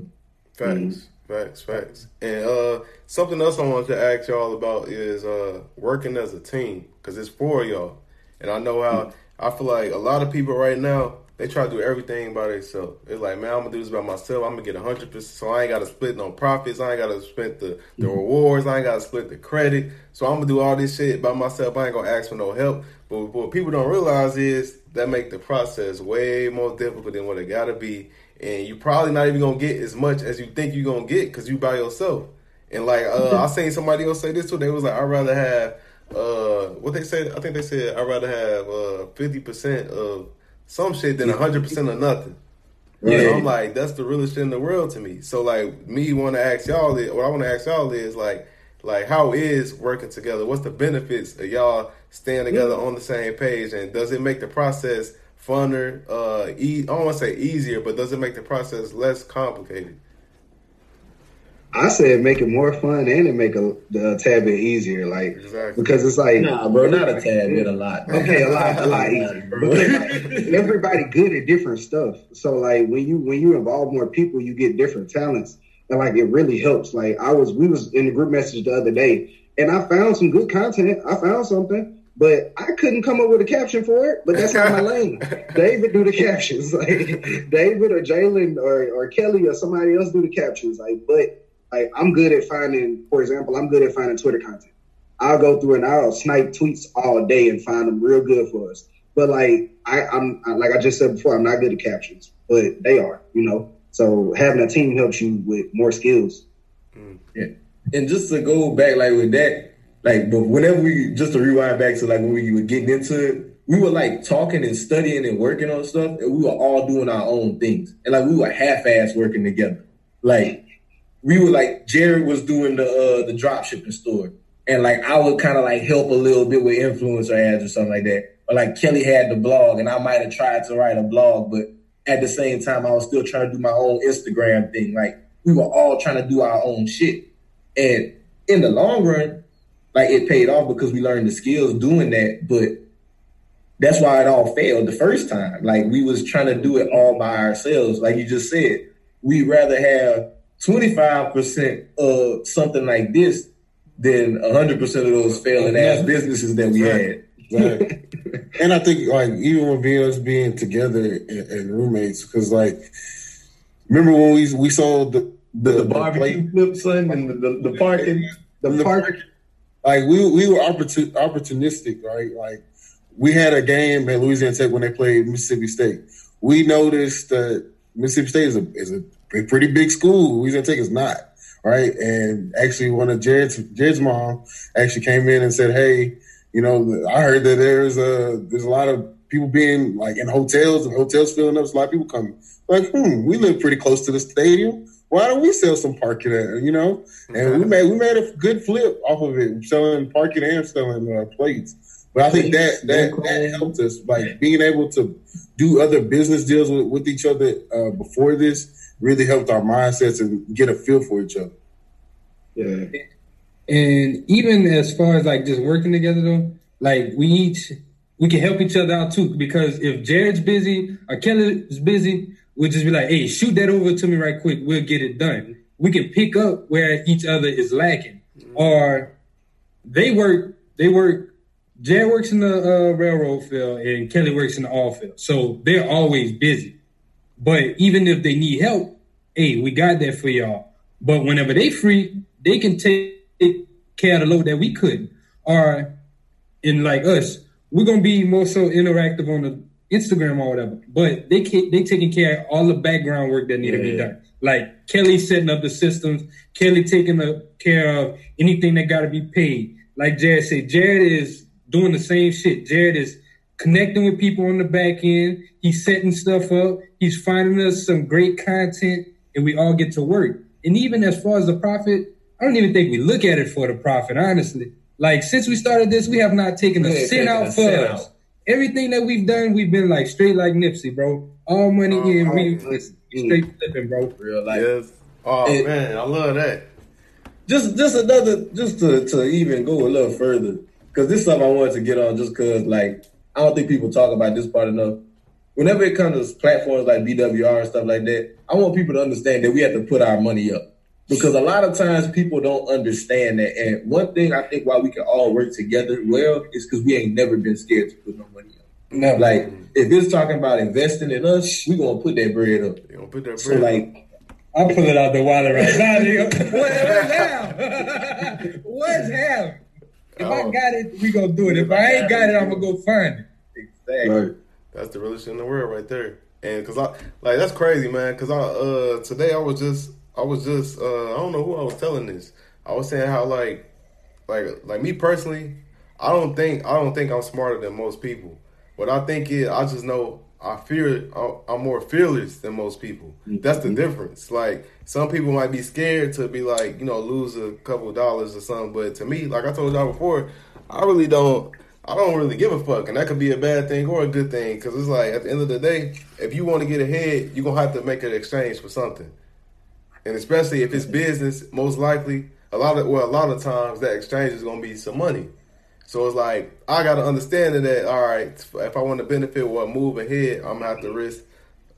Facts, mm-hmm. Facts, facts. And uh, something else I wanted to ask y'all about is uh, working as a team because it's for y'all, and I know how. I feel like a lot of people right now they try to do everything by themselves. It's like, man, I'm gonna do this by myself. I'm gonna get hundred percent, so I ain't gotta split no profits. I ain't gotta split the the mm-hmm. rewards. I ain't gotta split the credit. So I'm gonna do all this shit by myself. I ain't gonna ask for no help. But what people don't realize is that make the process way more difficult than what it gotta be. And you're probably not even gonna get as much as you think you're gonna get because you by yourself. And like, uh, I seen somebody else say this too. They was like, I'd rather have uh, what they said, I think they said I'd rather have uh, fifty percent of some shit than hundred percent of nothing. Yeah. So I'm like, that's the realest shit in the world to me. So like, me want to ask y'all, is, what I want to ask y'all is like, like how is working together? What's the benefits of y'all staying together on the same page, and does it make the process funner? Uh, e- I don't want to say easier, but does it make the process less complicated? I said make it more fun and it make a, a tad bit easier, like exactly. because it's like nah, bro, not a tad bit, a lot. Okay, a lot, a lot easier. *laughs* everybody good at different stuff, so like when you when you involve more people, you get different talents, and like it really helps. Like I was, we was in the group message the other day, and I found some good content. I found something. But I couldn't come up with a caption for it. But that's not my *laughs* lane. David do the captions, *laughs* like David or Jalen or, or Kelly or somebody else do the captions. Like, but like I'm good at finding, for example, I'm good at finding Twitter content. I'll go through and I'll snipe tweets all day and find them real good for us. But like I, I'm like I just said before, I'm not good at captions, but they are, you know. So having a team helps you with more skills. Mm. Yeah. And just to go back like with that, like but whenever we just to rewind back to like when we were getting into it, we were like talking and studying and working on stuff, and we were all doing our own things. And like we were half ass working together. Like we were like Jared was doing the uh, the drop shipping store, and like I would kind of like help a little bit with influencer ads or something like that. Or like Kelly had the blog, and I might have tried to write a blog, but at the same time, I was still trying to do my own Instagram thing. Like we were all trying to do our own shit, and in the long run, like it paid off because we learned the skills doing that. But that's why it all failed the first time. Like we was trying to do it all by ourselves. Like you just said, we'd rather have 25% of something like this than 100% of those failing ass businesses that we had. Right. *laughs* and I think like even with being us being together and, and roommates, because like remember when we we sold the the, the, the barbecue flip son and the, the, the parking the, the park like we we were opportun, opportunistic, right? Like we had a game at Louisiana Tech when they played Mississippi State. We noticed that Mississippi State is a is a a pretty big school. Louisiana Tech is not, right? And actually, one of Jared's Jared's mom actually came in and said, "Hey, you know, I heard that there's a there's a lot of people being like in hotels and hotels filling up. So a lot of people coming. Like, hmm, we live pretty close to the stadium. Why don't we sell some parking there? You know, and we made we made a good flip off of it, selling parking and selling uh, plates. But I think that that that helped us, like being able to do other business deals with, with each other uh, before this really helped our mindsets and get a feel for each other. Yeah. And even as far as like just working together though, like we each we can help each other out too. Because if Jared's busy or Kelly is busy, we'll just be like, hey, shoot that over to me right quick. We'll get it done. we can pick up where each other is lacking. Or they work, they work. Jay works in the uh, railroad field, and Kelly works in the oil field, so they're always busy. But even if they need help, hey, we got that for y'all. But whenever they free, they can take care of the load that we couldn't. Or in like us, we're gonna be more so interactive on the Instagram or whatever. But they they taking care of all the background work that need to be done. Like Kelly setting up the systems, Kelly taking the care of anything that got to be paid. Like Jared said, Jared is doing the same shit. Jared is connecting with people on the back end. He's setting stuff up. He's finding us some great content, and we all get to work. And even as far as the profit, I don't even think we look at it for the profit, honestly. Like since we started this, we have not taken a cent out for us. out. Everything that we've done, we've been like straight like Nipsey, bro. All money Oh, in, we straight flipping, bro. Real life. Yes. Oh It- man, I love that. just just another just to, to even go a little further because this is something I wanted to get on just because like I don't think people talk about this part enough. Whenever it comes to platforms like BWR and stuff like that, I want people to understand that we have to put our money up because a lot of times people don't understand that. And one thing I think why we can all work together well is because we ain't never been scared to put no money up. No, Like if it's talking about investing in us, we gonna put that bread up. You gonna put that bread. So like I'll pull it out the wallet right now, nigga. *laughs* What, what's half? what's half? If I Oh. got it, we gonna do it. If I ain't got it, I'm gonna go find it. exactly. Right. That's the realest shit in the world right there. And cause I like that's crazy, man. Cause I uh today I was just I was just uh I don't know who I was telling this. I was saying how like like like me personally, I don't think I don't think I'm smarter than most people. What I think is I just know I fear I'm more fearless than most people. That's the difference. Like some people might be scared to be like you know lose a couple dollars or something, but to me, like I told y'all before, I really don't. I don't really give a fuck, and that could be a bad thing or a good thing. Because it's like at the end of the day, if you want to get ahead, you're gonna have to make an exchange for something, and especially if it's business, most likely a lot of well a lot of times that exchange is gonna be some money. So it's like I got to understand that all right, if I want to benefit or move ahead, I'm gonna have to risk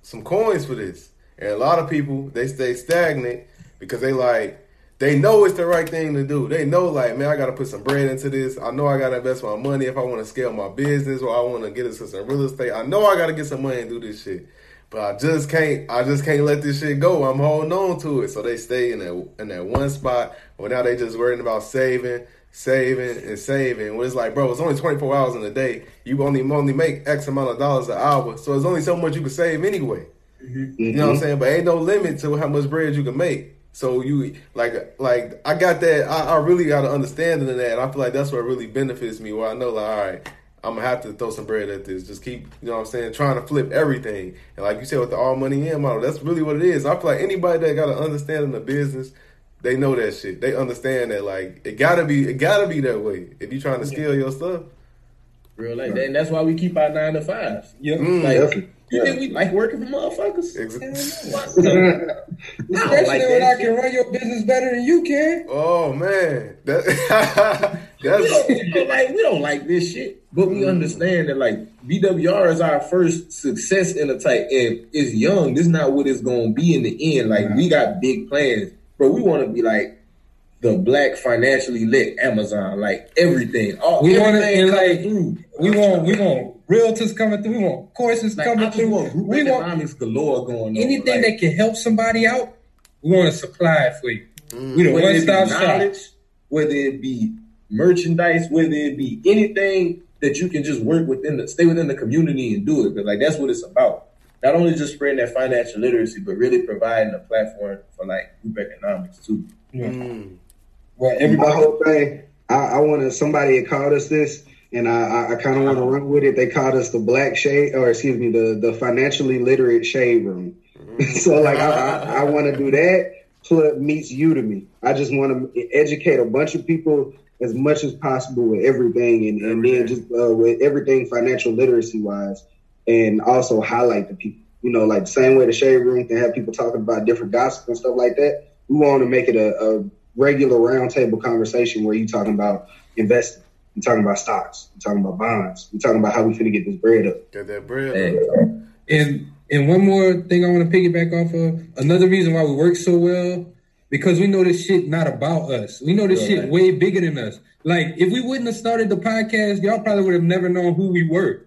some coins for this. And a lot of people they stay stagnant because they like they know it's the right thing to do. They know like man, I got to put some bread into this. I know I got to invest my money if I want to scale my business or I want to get into some real estate. I know I got to get some money and do this shit. But I just can't. I just can't let this shit go. I'm holding on to it. So they stay in that in that one spot. Well, now they just worrying about saving, saving, and saving. When it's like, bro, it's only 24 hours in a day. You only only make X amount of dollars an hour. So it's only so much you can save anyway. Mm-hmm. You know what I'm mm-hmm. saying? But ain't no limit to how much bread you can make. So you like like I got that. I, I really got an understanding of that. I feel like that's what really benefits me. Where I know like, all right, I'm gonna have to throw some bread at this. Just keep, you know what I'm saying, trying to flip everything. And like you said with the all money in model, that's really what it is. I feel like anybody that got an understanding of business, they know that shit. They understand that like it gotta be it gotta be that way. If you trying to scale your stuff. Real life. And that's why we keep our nine to fives. Yep. Mm. Like. You think we *laughs* like working for motherfuckers? Ex- What the- Especially like when that I can run your business better than you can. Oh man, that *laughs* we, that's don't, we don't like we don't like this shit, but we mm. understand that like BWR is our first success in the type, and it's young. This is not what it's gonna be in the end. Like we got big plans, but we want to be like the black financially lit Amazon, like everything. All, We want it everything in, coming like, through. We want we want realtors coming through. We want courses Like, coming just through. want group We want economics galore going on. anything like, that can help somebody out. We want to supply it for you. We the whether one it be stop shop. knowledge, whether it be merchandise, whether it be anything that you can just work within the stay within the community and do it. But like that's what it's about. Not only just spreading that financial literacy, but really providing a platform for like group economics too. mm, Well, My everybody. whole thing, I, I want to. Somebody had called us this, and I, I, kind of want to run with it. They called us the black shade, or excuse me, the the financially literate shade room. *laughs* so like, I, I, I want to do that. Plus meets Udemy. I just want to educate a bunch of people as much as possible with everything, and, and then just uh, with everything financial literacy wise, and also highlight the people. You know, like the same way the shade room can have people talking about different gossip and stuff like that. We want to make it a, a regular roundtable conversation where you talking about investing, you talking about stocks, you talking about bonds, you talking about how we finna get this bread up. get that bread. Hey, And and one more thing I want to piggyback off of. Another reason why we work so well because we know this shit not about us. We know this shit way bigger than us. Like if we wouldn't have started the podcast, y'all probably would have never known who we were.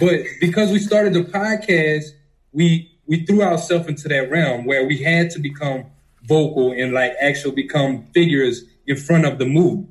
But *laughs* because we started the podcast, we we threw ourselves into that realm where we had to become vocal and like actually become figures in front of the move.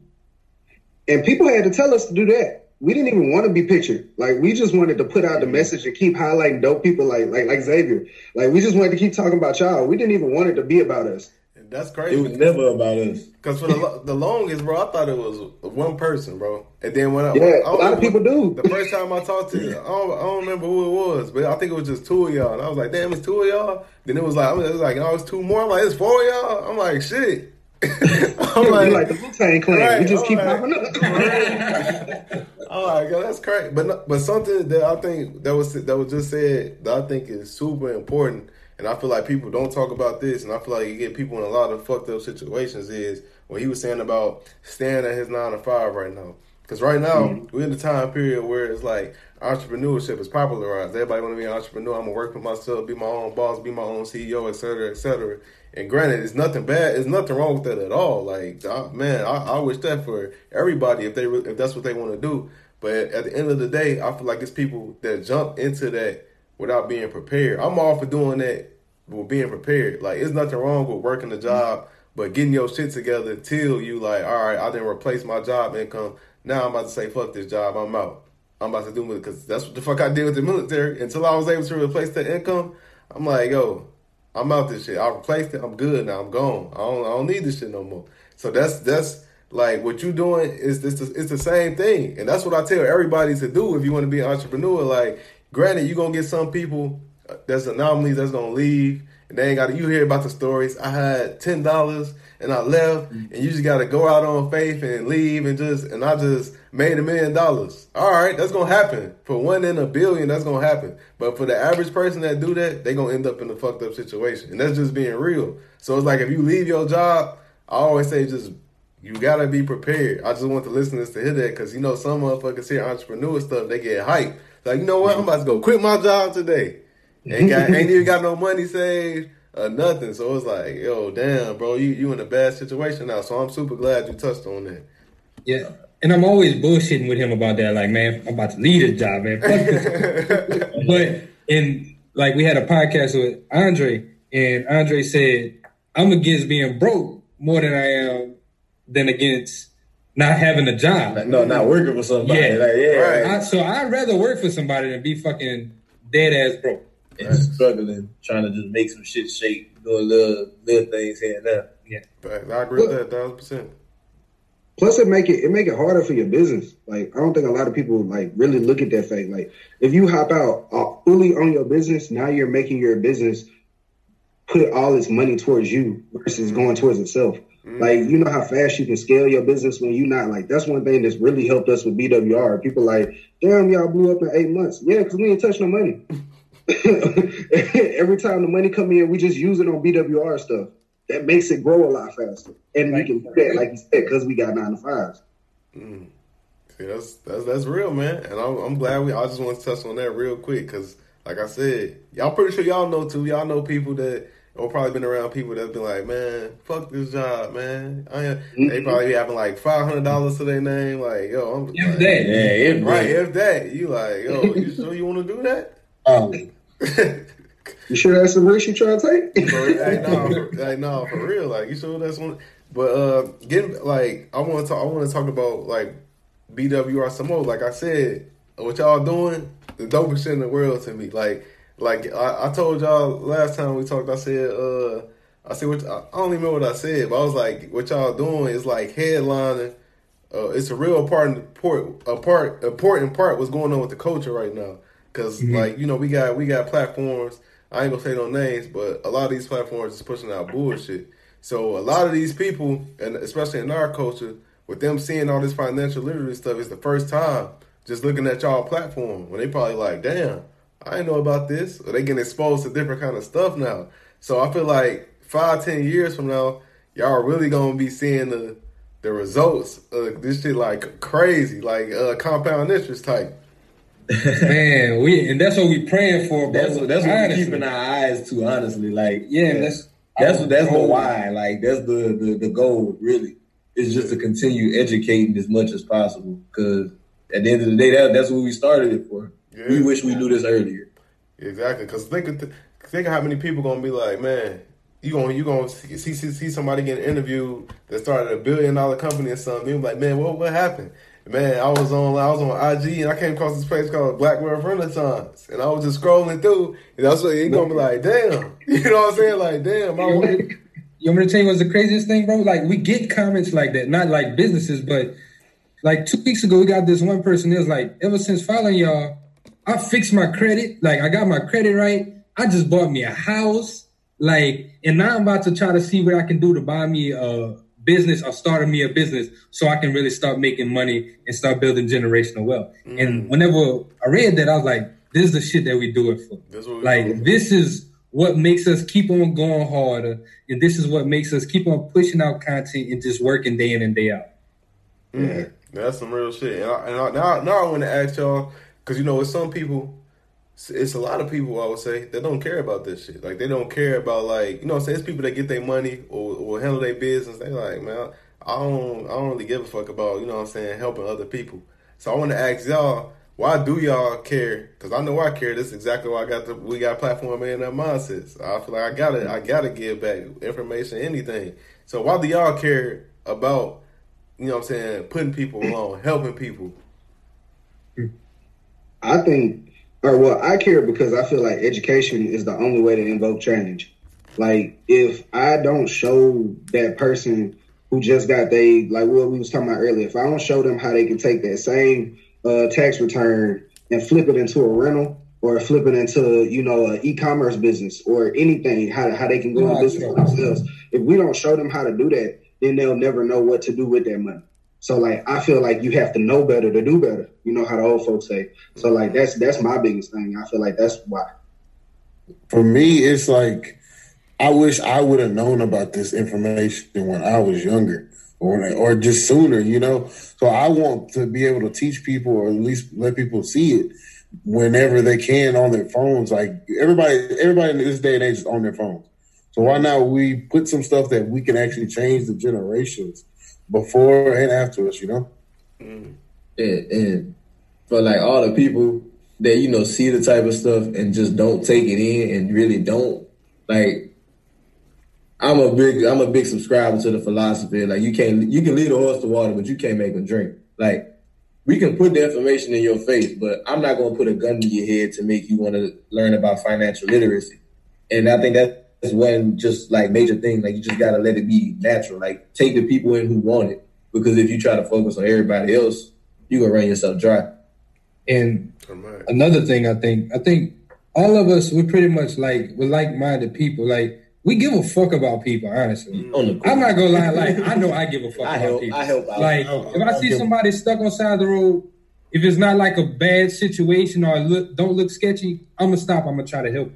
And people had to tell us to do that. We didn't even want to be pictured. Like we just wanted to put out the message and keep highlighting dope people like like like Xavier. Like we just wanted to keep talking about y'all. We didn't even want it to be about us. That's crazy. It was never about us. Because for the, the longest, bro, I thought it was one person, bro. And then when I, Yeah, I a don't lot of people do. The first time I talked to you, I don't, I don't remember who it was, but I think it was just two of y'all. And I was like, damn, it's two of y'all. Then it was like, it was like, oh, it's two more. I'm like, it's four of y'all. I'm like, shit. *laughs* I'm like, like the Wu Tang Clan. Right, we just I'm keep like- popping up. Oh my god, that's crazy. But no- but something that I think that was that was just said that I think is super important, and I feel like people don't talk about this, and I feel like you get people in a lot of fucked up situations. Is what he was saying about staying at his nine to five right now. Because right now mm-hmm. we're in the time period where it's like entrepreneurship is popularized. Everybody want to be an entrepreneur. I'm gonna work for myself, be my own boss, be my own CEO, et cetera, et cetera. And granted, it's nothing bad. It's nothing wrong with that at all. Like, I, man, I, I wish that for everybody if they if that's what they want to do. But at the end of the day, I feel like it's people that jump into that without being prepared. I'm all for doing that with being prepared. Like, it's nothing wrong with working the job, but getting your shit together till you like, all right, I didn't replace my job income. Now I'm about to say, fuck this job, I'm out. I'm about to do it because that's what the fuck I did with the military. Until I was able to replace the income, I'm like, yo, I'm out this shit. I replaced it. I'm good now. I'm gone. I don't. I don't need this shit no more. So that's that's like what you doing is the, it's the same thing, and that's what I tell everybody to do if you want to be an entrepreneur. Like, granted, you are gonna get some people uh, that's anomalies that's gonna leave, and they ain't got. to You hear about the stories. I had ten dollars and I left, and you just got to go out on faith and leave, and just and I just made a million dollars. All right, that's gonna happen for one in a billion. That's gonna happen, but for the average person that do that, they gonna end up in a fucked up situation, and that's just being real. So it's like if you leave your job, I always say just you gotta be prepared. I just want the listeners to hear that because you know some motherfuckers hear entrepreneur stuff, they get hyped. Like you know what, I'm about to go quit my job today. Ain't got *laughs* ain't even got no money saved or nothing. So it's like, yo, damn, bro, you you in a bad situation now. So I'm super glad you touched on that. Yeah. And I'm always bullshitting with him about that. Like, man, I'm about to leave this job, man. Fuck this. *laughs* but in like we had a podcast with Andre, and Andre said, I'm against being broke more than I am than against not having a job. Like, no, not working for somebody. Yeah. Like, yeah, Right. I, so I'd rather work for somebody than be fucking dead ass broke. and struggling, trying to just make some shit shake, doing little little things here and there. Yeah, But I agree with that, thousand percent. Plus, it make it it make it harder for your business. Like I don't think a lot of people like really look at that fact. Like if you hop out uh, fully on your business, now you're making your business put all its money towards you versus going towards itself. Like you know how fast you can scale your business when you're not like. That's one thing that's really helped us with BWR. People like, damn, y'all blew up in eight months. Yeah, because we ain't touch no money. *laughs* Every time the money come in, we just use it on BWR stuff. That makes it grow a lot faster, and we can do that, like you said, because we got nine to fives. See, that's that's that's real, man. And I'm, I'm glad we. I just want to touch on that real quick because, like I said, y'all pretty sure y'all know too. Y'all know people that or probably been around people that's been like, man, fuck this job, man. I ain't, They probably be having like five hundred dollars to their name. Like, yo, I'm If like, that. Yeah, it right. If that, you like, yo, you sure you want to do that? *laughs* Um, *laughs* You sure that's the risk you trying to take? *laughs* For, like, no, for, like, for real. Like, you sure that's one? But uh, getting like, I want to talk. I want to talk about like BWR some more. Like I said, what y'all doing, the dopest shit in the world to me. Like, like I, I told y'all last time we talked. I said, uh, I said, what, I don't even remember what I said, but I was like, what y'all doing is like headlining. Uh, it's a real important part, a part, important part. What's going on with the culture right now? Because like you know, we got we got platforms. I ain't gonna say no names, but a lot of these platforms is pushing out bullshit. So a lot of these people, and especially in our culture, with them seeing all this financial literacy stuff, it's the first time just looking at y'all platform when they probably like, damn, I didn't know about this. Or they getting exposed to different kind of stuff now. So I feel like five, ten years from now, y'all are really gonna be seeing the the results of this shit like crazy, like uh, compound interest type. Man, we and that's what we praying for, bro. That's what that's what we're keeping our eyes to, honestly. Like, Yeah, that's That's that's the why. Like that's the, the the goal. Really, is just to continue educating as much as possible. Because at the end of the day, that, that's what we started it for. Yeah. We wish we knew this earlier. Exactly, because think of th- think of how many people gonna be like, man, you gonna you gonna see see, see somebody getting interviewed that started a billion dollar company or something. You be like, man, what what happened? Man, I was on I was on IG and I came across this place called Black Wealth Renaissance, and I was just scrolling through, and that's what you gonna be like, damn, *laughs* you know what I'm saying? Like, damn, want, wanna- you want me to tell you what's the craziest thing, bro? Like we get comments like that, not like businesses, but like two weeks ago, we got this one person was like, ever since following y'all, I fixed my credit. Like I got my credit right. I just bought me a house. Like, and now I'm about to try to see what I can do to buy me a business or starting me a business so I can really start making money and start building generational wealth. And whenever I read that, I was like, this is the shit that we do it for. That's like do for. this is what makes us keep on going harder, and this is what makes us keep on pushing out content and just working day in and day out. Mm, that's some real shit. And, I, and I, now, now I want to ask y'all because you know, with some people, it's- a lot of people I would say that don't care about this shit. Like they don't care about like you know, what I'm saying it's people that get their money or, or handle their business. They like, man, I don't, I don't really give a fuck about you know, what I'm saying helping other people. So I want to ask y'all. Why do y'all care? Because I know I care. This is exactly why I got the we got platform man that mindset. So I feel like I gotta I gotta give back information, anything. So why do y'all care about you know what I'm saying, putting people along, helping people. I think, or well, I care because I feel like education is the only way to invoke change. Like, if I don't show that person who just got they, like what we was talking about earlier, if I don't show them how they can take that same uh, tax return and flip it into a rental or flip it into, you know, an e-commerce business or anything, how, how they can go into business for themselves. If we don't show them how to do that, then they'll never know what to do with their money. So like I feel like you have to know better to do better. You know how the old folks say. So mm-hmm. like that's that's my biggest thing. I feel like that's why. For me, it's like I wish I would have known about this information when I was younger, or or just sooner. You know, so I want to be able to teach people, or at least let people see it whenever they can on their phones. Like everybody, everybody in this day and age is on their phones. So why not we put some stuff that we can actually change the generations before and after us? You know. Mm-hmm. and, and for like all the people that you know see the type of stuff and just don't take it in and really don't like I'm a big I'm a big subscriber to the philosophy like you can't you can lead a horse to water but you can't make him drink like we can put the information in your face but I'm not to put a gun to your head to make you want to learn about financial literacy and I think that's one just like major thing like you just got to let it be natural like take the people in who want it because if you try to focus on everybody else you're gonna run yourself dry. And Right. another thing, I think, I think all of us, we're pretty much like we're like-minded people. Like we give a fuck about people, honestly. Mm. On the I'm not gonna lie, like I know I give a *laughs* fuck I about help- people. I help out. Like I- if I I see somebody stuck on the side of the road, if it's not like a bad situation or look don't look sketchy, I'm gonna stop. I'm gonna try to help.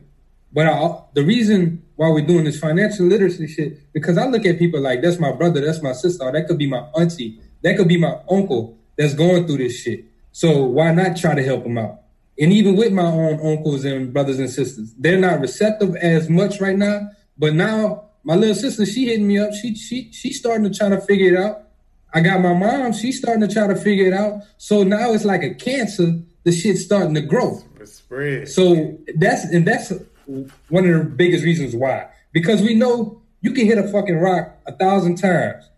But I, the reason why we're doing this financial literacy shit because I look at people like that's my brother, that's my sister, or that could be my auntie, that could be my uncle that's going through this shit. So why not try to help them out? And even with my own uncles and brothers and sisters, they're not receptive as much right now. But now my little sister, she hitting me up. She she she's starting to try to figure it out. I got my mom, she's starting to try to figure it out. So now it's like a cancer. The shit's starting to grow. It's spread. So that's and that's one of the biggest reasons why. Because we know you can hit a fucking rock a thousand times.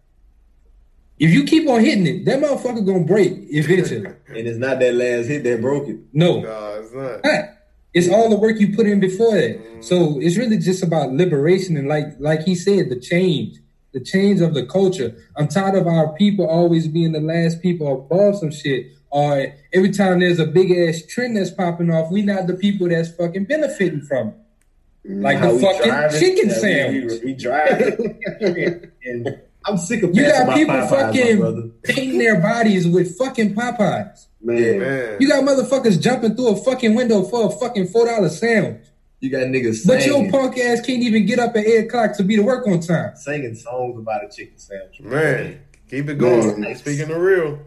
If you keep on hitting it, that motherfucker gonna break eventually. *laughs* And it's not that last hit that broke it. no, Nah, it's not. not. It's all the work you put in before that. Mm-hmm. So it's really just about liberation and like like he said, the change. The change of the culture. I'm tired of our people always being the last people above some shit. Or every time there's a big ass trend that's popping off, we not the people that's fucking benefiting from it. Mm. Like How the fucking driving, chicken yeah, sandwich. We, we driving. *laughs* and I'm sick of You got people Popeyes, fucking painting their bodies with fucking Popeyes. Man, Man. You got motherfuckers jumping through a fucking window for a fucking four dollar sandwich. You got niggas But singing, your punk ass can't even get up at eight o'clock to be to work on time. singing songs about a chicken sandwich. Man, keep it going. Man. Speaking of real.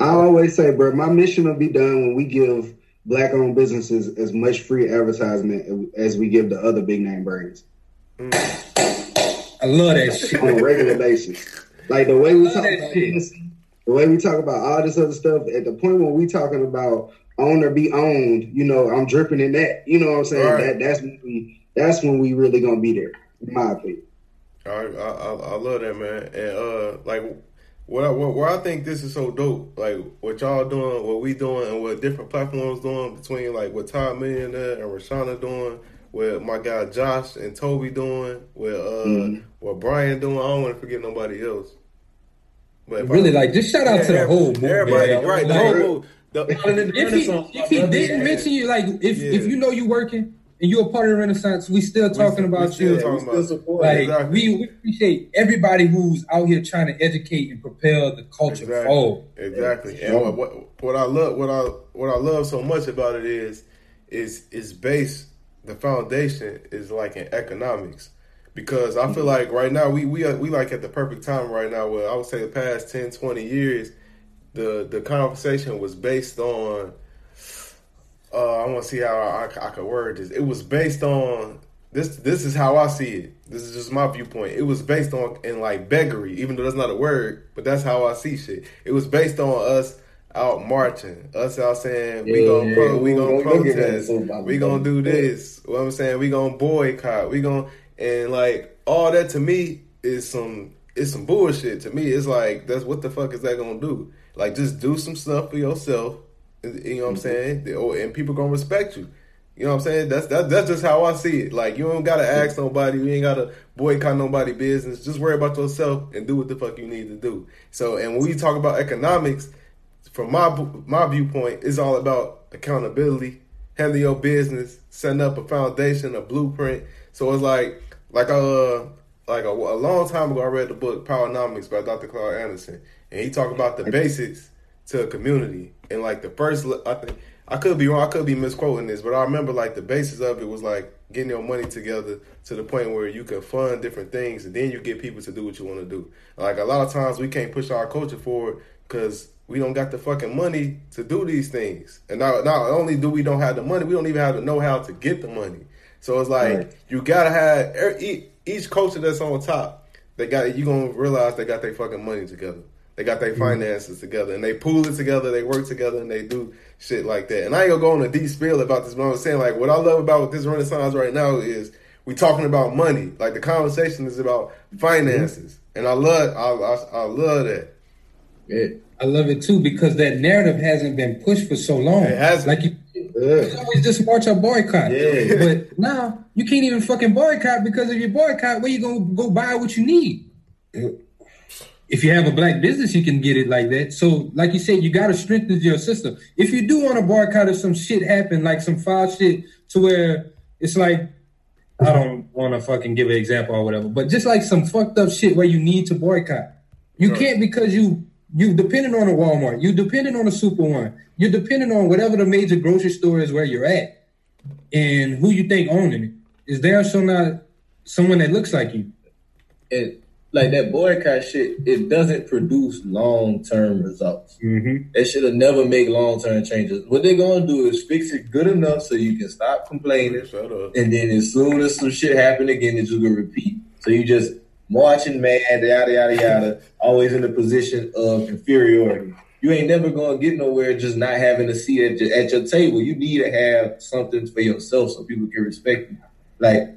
I always say, bro, my mission will be done when we give black-owned businesses as much free advertisement as we give the other big name brands. I love that shit. on a regular basis. Like the way we talk about shit. The way we talk about all this other stuff, at the point when we talking about own or be owned, you know, I'm dripping in that. You know what I'm saying? Right. That that's when we that's when we really gonna be there, in my opinion. I, I I I love that man, and uh, like what I what, where I think this is so dope, like what y'all doing, what we doing, and what different platforms doing between like what Todd Millionaire and Rashana doing, what my guy Josh and Toby doing, what uh Mhm. what Brian doing. I don't want to forget nobody else. But Really, I- like, just shout out to the whole movement. Everybody, man. right? The whole move. The, if he if he didn't mention you, like if Yeah. if you know you working and you're a part of the Renaissance, we still talking we about still you. talking we still about- support. Like Exactly. we, we appreciate everybody who's out here trying to educate and propel the culture Exactly. forward. Exactly. And what, what what I love what I what I love so much about it is is is based the foundation is like in economics. Because I feel like right now we we are, we like at the perfect time right now where I would say the past 10 20 years the the conversation was based on uh, I want to see how I, I could word this. It was based on this. This is how I see it. This is just my viewpoint. It was based on in like beggary, even though that's not a word, but that's how I see shit. It was based on us out marching, us out saying we Yeah, gonna pro, we gonna We gonna protest, we gonna do this. What I'm saying, we gonna boycott, we gonna and like all that to me is some it's some bullshit. To me, it's like that's what the fuck is that gonna do? Like just do some stuff for yourself. You know what I'm saying? Oh, And people gonna respect you. You know what I'm saying? That's that, that's just how I see it. Like you don't gotta ask nobody, you ain't gotta boycott nobody business. Just worry about yourself and do what the fuck you need to do. So and when we talk about economics, from my my viewpoint, it's all about accountability, handling your business, setting up a foundation, a blueprint. So it's like like uh like a, a long time ago, I read the book Powernomics by Dr. Claude Anderson, and he talked about the basics to a community. And like the first, I think I could be wrong, I could be misquoting this, but I remember like the basis of it was like getting your money together to the point where you can fund different things, and then you get people to do what you want to do. Like a lot of times, we can't push our culture forward because we don't got the fucking money to do these things. And not not only do we don't have the money, we don't even have the know how to get the money. So it's like Right. you gotta have each culture that's on top. They got you gonna realize they got their fucking money together. They got their mm. finances together, and they pool it together. They work together, and they do shit like that. And I ain't gonna go on a deep spiel about this, but I'm saying like what I love about this Renaissance right now is we talking about money. Like the conversation is about finances, mm-hmm. and I love I, I, I love that. Yeah. I love it too because that narrative hasn't been pushed for so long. It hasn't. Like you, it's always just march or boycott. Yeah. But now you can't even fucking boycott because if you boycott, where you gonna go buy what you need? If you have a black business, you can get it like that. So, like you said, you got to strengthen your system. If you do want to boycott, if some shit happen, like some foul shit, to where it's like, I don't want to fucking give an example or whatever, but just like some fucked up shit where you need to boycott, you Right. can't because you you depending on a Walmart, you depending on a Super One, you're depending on whatever the major grocery store is where you're at, and who you think owning it. Is there so not uh, someone that looks like you? And like that boycott shit, it doesn't produce long term results. Mm-hmm. They should have never make long term changes. What they're gonna do is fix it good enough so you can stop complaining, Shut up. and then as soon as some shit happen again, it's just gonna repeat. So you just marching mad, yada yada yada, always in a position of inferiority. You ain't never gonna get nowhere just not having a seat at your, at your table. You need to have something for yourself so people can respect you. Like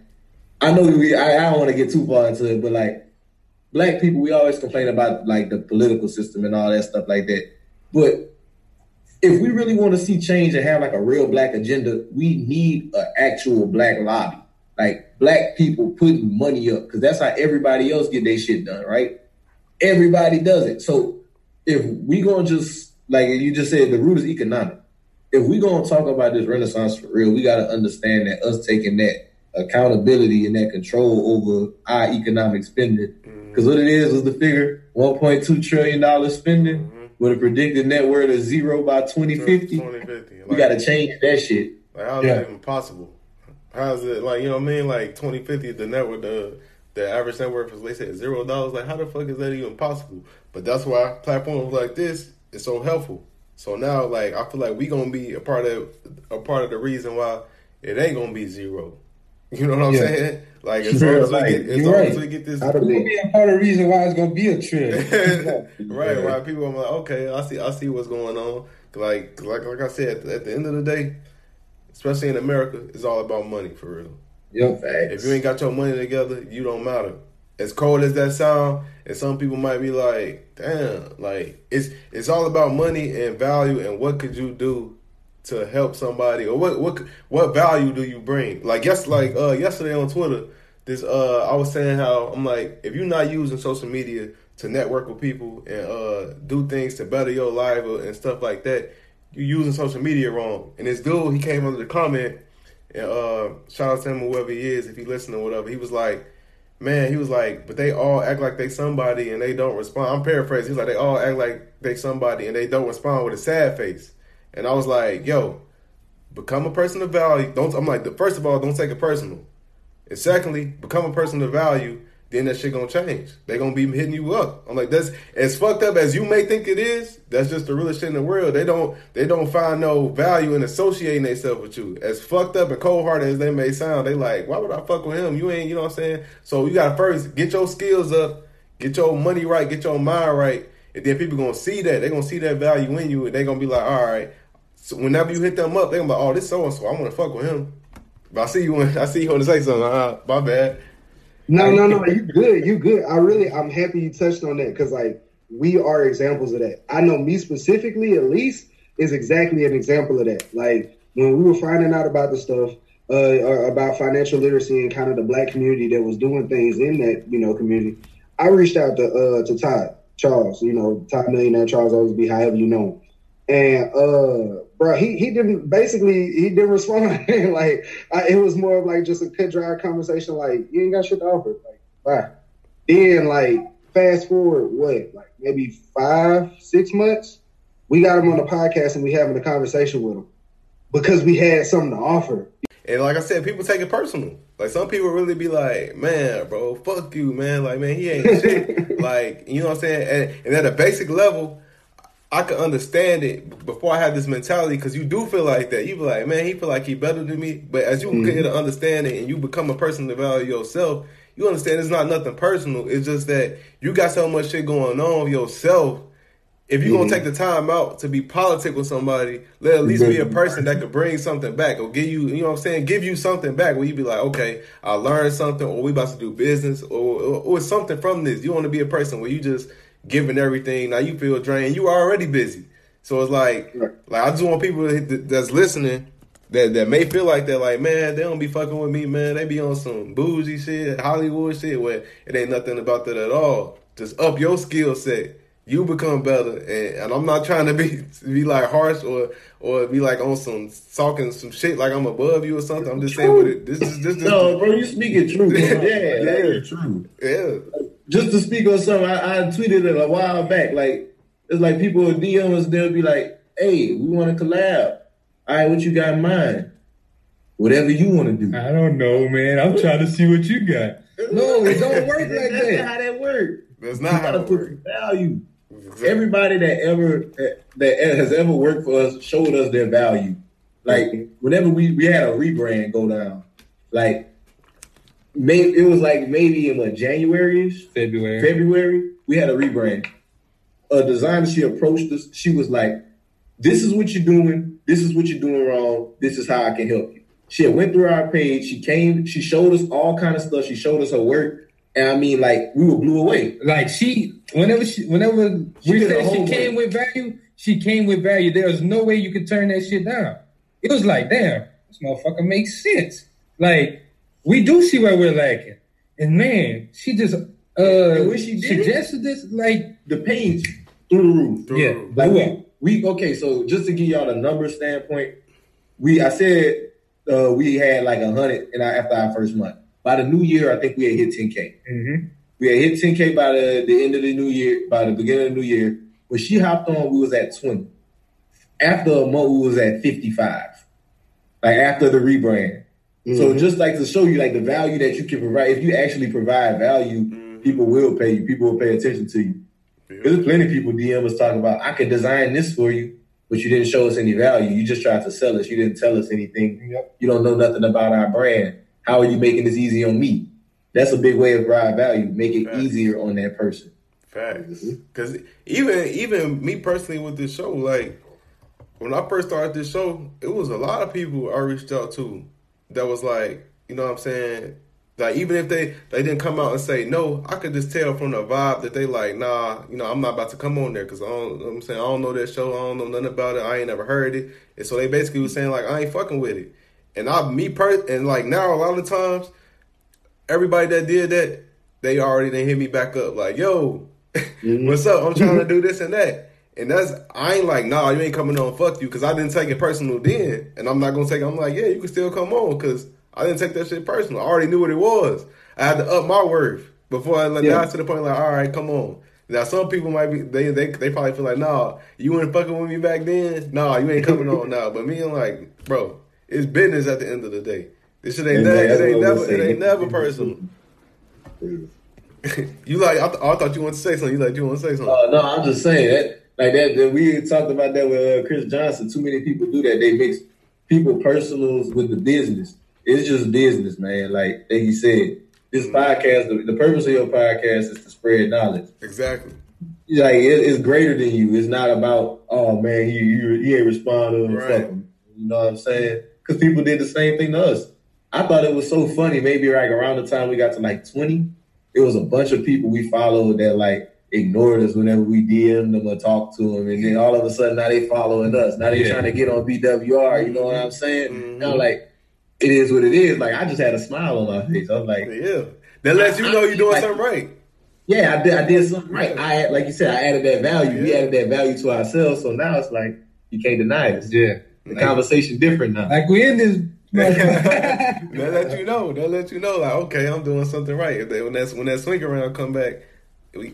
I know we, I, I don't want to get too far into it, but like black people, we always complain about like the political system and all that stuff like that. But if we really want to see change and have like a real black agenda, we need an actual black lobby. Like black people putting money up because that's how everybody else get their shit done, right? Everybody does it. So if we gonna just like you just said, the root is economic. If we gonna talk about this renaissance for real, we gotta understand that us taking that accountability and that control over our economic spending. Mm. Because what it is is the figure 1.2 trillion dollars spending mm-hmm. with a predicted net worth of zero by 2050. 2050. We got to change that shit. Like, how's Yeah. that even possible? How's it like? You know what I mean? Like 2050, the network, the the average net worth is they said zero dollars. Like, how the fuck is that even possible? But that's why platforms like this is so helpful. So now, like, I feel like we gonna be a part of a part of the reason why it ain't gonna be zero. You know what I'm Yeah. saying? Like as long as we get, as long right. as we get this Out of It could be a part of the reason why it's gonna be a trip. *laughs* right, right. People, I'm like, okay, I see, I see what's going on. Like, like, like I said, at the, at the end of the day, especially in America, it's all about money for real. yep. If you ain't got your money together, you don't matter. As cold as that sound, and some people might be like, damn, like it's it's all about money and value and what could you do to help somebody or what what what value do you bring? Like yes, like uh yesterday on Twitter, this uh I was saying how I'm like if you're not using social media to network with people and uh do things to better your life and stuff like that, you're using social media wrong. And this dude he came under the comment and uh shout out to him whoever he is if he listening or whatever. He was like, man, he was like, but they all act like they somebody and they don't respond. I'm paraphrasing. He's like, they all act like they somebody and they don't respond with a sad face. And I was like, yo, become a person of value. Don't I'm like, first of all, don't take it personal. And secondly, become a person of value. Then that shit gonna change. They gonna be hitting you up. I'm like, that's as fucked up as you may think it is. That's just the realest shit in the world. They don't they don't find no value in associating themselves with you. As fucked up and cold hearted as they may sound, they like, why would I fuck with him? You ain't, you know what I'm saying? So you gotta first get your skills up, get your money right, get your mind right, and then people gonna see that. They gonna see that value in you, and they gonna be like, all right. So whenever you hit them up, they gonna be like, oh, this so and so, I wanna fuck with him. But I see you when I see you want to say something. Uh, my bad. No, no, no. *laughs* You good. You good. I really, I'm happy you touched on that because like we are examples of that. I know me specifically, at least, is exactly an example of that. Like when we were finding out about the stuff uh, uh, about financial literacy and kind of the black community that was doing things in that you know community, I reached out to uh, to Todd Charles. You know, Todd Millionaire Charles always be however you know. him. And uh, bro, he he didn't basically he didn't *laughs* respond. like I, it was more of like just a cut dry conversation. Like you ain't got shit to offer. Like bye. Then like fast forward what like maybe five six months, we got him on the podcast and we having a conversation with him because we had something to offer. And like I said, people take it personal. Like some people really be like, "Man, bro, fuck you, man." Like, man, he ain't shit. *laughs* like, you know what I'm saying? And, and at a basic level, I could understand it before I had this mentality because you do feel like that. You be like, man, he feel like he better than me. But as you mm-hmm. get to understand it and you become a person to value yourself, you understand it's not nothing personal. It's just that you got so much shit going on yourself. If you're gonna mm-hmm. take the time out to be politic with somebody, let at least be a person that could bring something back or give you, you know what I'm saying, give you something back where you be like, okay, I learned something, or we about to do business, or, or, or something from this. You want to be a person where you just giving everything. Now you feel drained. You already busy, so it's like, Right. like I just want people that's listening that that may feel like they're like, man, they don't be fucking with me, man. They be on some bougie shit, Hollywood shit, where it ain't nothing about that at all. Just up your skill set. You become better, and, and I'm not trying to be *laughs* be like harsh or or be like on some talking some shit like I'm above you or something. I'm just saying, what it, this is this is No, bro, you speaking truth. *laughs* Yeah, Yeah. like, True. yeah. Just to speak on something, I, I tweeted it a while back. Like it's like people would DM us, they'll be like, "Hey, we want to collab. All right, what you got in mind? Whatever you want to do." I don't know, man. I'm trying to see what you got. No, it don't work like that. That's that. not how that works. That's You not how gotta it put works. some value. Everybody that ever that has ever worked for us showed us their value. Like whenever we we had a rebrand go down, like maybe it was like maybe in what January-ish, February. February, we had a rebrand. A designer, she approached us. She was like, "This is what you're doing. This is what you're doing wrong. This is how I can help you." She had went through our page. She came. She showed us all kind of stuff. She showed us her work, and I mean, like we were blew away. Like she, whenever she, whenever She we said she came with value, she came with value. There was no way you could turn that shit down. It was like, damn, this motherfucker makes sense. Like we do see where we're lacking, and man, she just uh when she did it- suggested this. Like, The page through the roof. Through the yeah, roof. Like we, we okay. So just to give y'all the number standpoint, we I said uh, we had like a hundred and our, after our first month. By the new year, I think we had hit 10k. Mhm. We had hit 10k by the, the end of the new year. By the beginning of the new year, when she hopped on, we was at 20. After a month, we was at 55. Like after the rebrand. So mm-hmm. just like to show you like the value that you can provide. If you actually provide value, mm-hmm. people will pay you. People will pay attention to you. There's plenty of people DM us talking about I could design this for you, but you didn't show us any value. You just tried to sell us. You didn't tell us anything. Yep. You don't know nothing about our brand. How how are you making this easy on me? That's a big way of provide value. Make it Facts. easier on that person. Facts. Mm-hmm. Because even even me personally with this show, like when I first started this show, it was a lot of people I reached out to that was like, you know what I'm saying? Like even if they they didn't come out and say no, I could just tell from the vibe that they like, nah, you know, I'm not about to come on there because i don't know i'm saying? I don't know that show, I don't know nothing about it, I ain't never heard it, and so they basically was saying like I ain't fucking with it, and I me per and like now a lot of times, everybody that did that, they already they hit me back up. Like, yo, *laughs* mm-hmm. what's up? I'm trying to *laughs* do this and that. And that's I ain't like, nah, you ain't coming on, fuck you, because I didn't take it personal then, and I'm not gonna take. it. I'm like, yeah, you can still come on, because I didn't take that shit personal. I already knew what it was. I had to up my worth before I like, Yeah. got to the point like, all right, come on. Now some people might be they they they probably feel like, nah, you weren't fucking with me back then. Nah, you ain't coming on now. But me, I'm like, bro, it's business at the end of the day. This shit ain't And that. It ain't never. It ain't never personal. *laughs* you like? I, th- I thought you wanted to say something. You like? You want to say something? Uh, no, I'm just saying that like that, that we talked about that with uh, Chris Johnson. Too many people do that. They mix people personals with the business. It's just business, man. Like you said, this podcast, the, the purpose of your podcast is to spread knowledge. Exactly. Like it, it's greater than you. It's not about oh man, you you, you ain't responding. Right. You know what I'm saying? Because people did the same thing to us. I thought it was so funny. Maybe like around the time we got to like 20, it was a bunch of people we followed that like ignored us whenever we DM'd them or talked to them, and then all of a sudden now they following us. Now they Yeah. trying to get on BWR. You know what I'm saying? Mhm. Now like it is what it is. Like I just had a smile on my face. I was like, Yeah. That lets you know you're doing something right. yeah, I did. I did something right. I had, like you said, I added that value. We added that value to ourselves. So now it's like you can't deny it. Yeah. The conversation different now. Like we in this. *laughs* that let you know. That let you know. Like, okay, I'm doing something right. If they, when that's when that swing around come back, we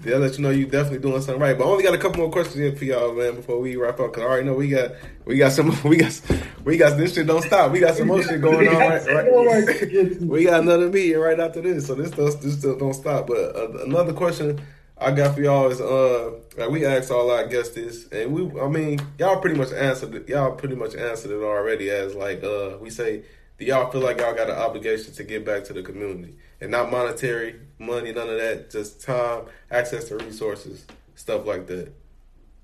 they'll let you know you definitely doing something right. But I only got a couple more questions in for y'all, man, before we wrap up. Cause I already know we got we got some *laughs* we got we got this shit don't stop. We got some more shit going on right. right. *laughs* we got another meeting right after this, so this stuff this stuff don't stop. But uh, another question I got for y'all is uh like we asked all our guests this, and we I mean y'all pretty much answered it. Y'all pretty much answered it already as like uh we say. Do y'all feel like y'all got an obligation to give back to the community and not monetary money, none of that, just time, access to resources, stuff like that.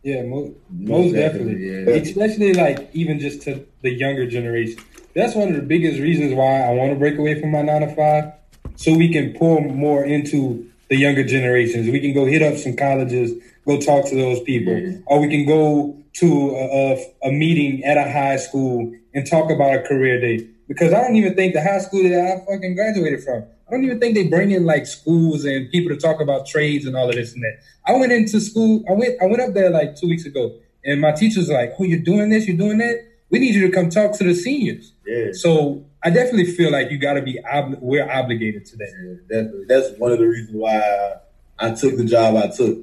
Yeah, most, Most most definitely. definitely, yeah. Especially like even just to the younger generation. That's one of the biggest reasons why I want to break away from my nine to five, so we can pour more into the younger generations. We can go hit up some colleges, go talk to those people, or we can go to a, a, a meeting at a high school and talk about a career day. Because I don't even think the high school that I fucking graduated from, I don't even think they bring in like schools and people to talk about trades and all of this and that. I went into school. I went. I went up there like two weeks ago, and my teacher's like, "Oh, you're doing this. You're doing that. We need you to come talk to the seniors." Yeah. So I definitely feel like you got to be. Obli- we're obligated to that. Yeah, definitely. That's one of the reasons why I took the job I took,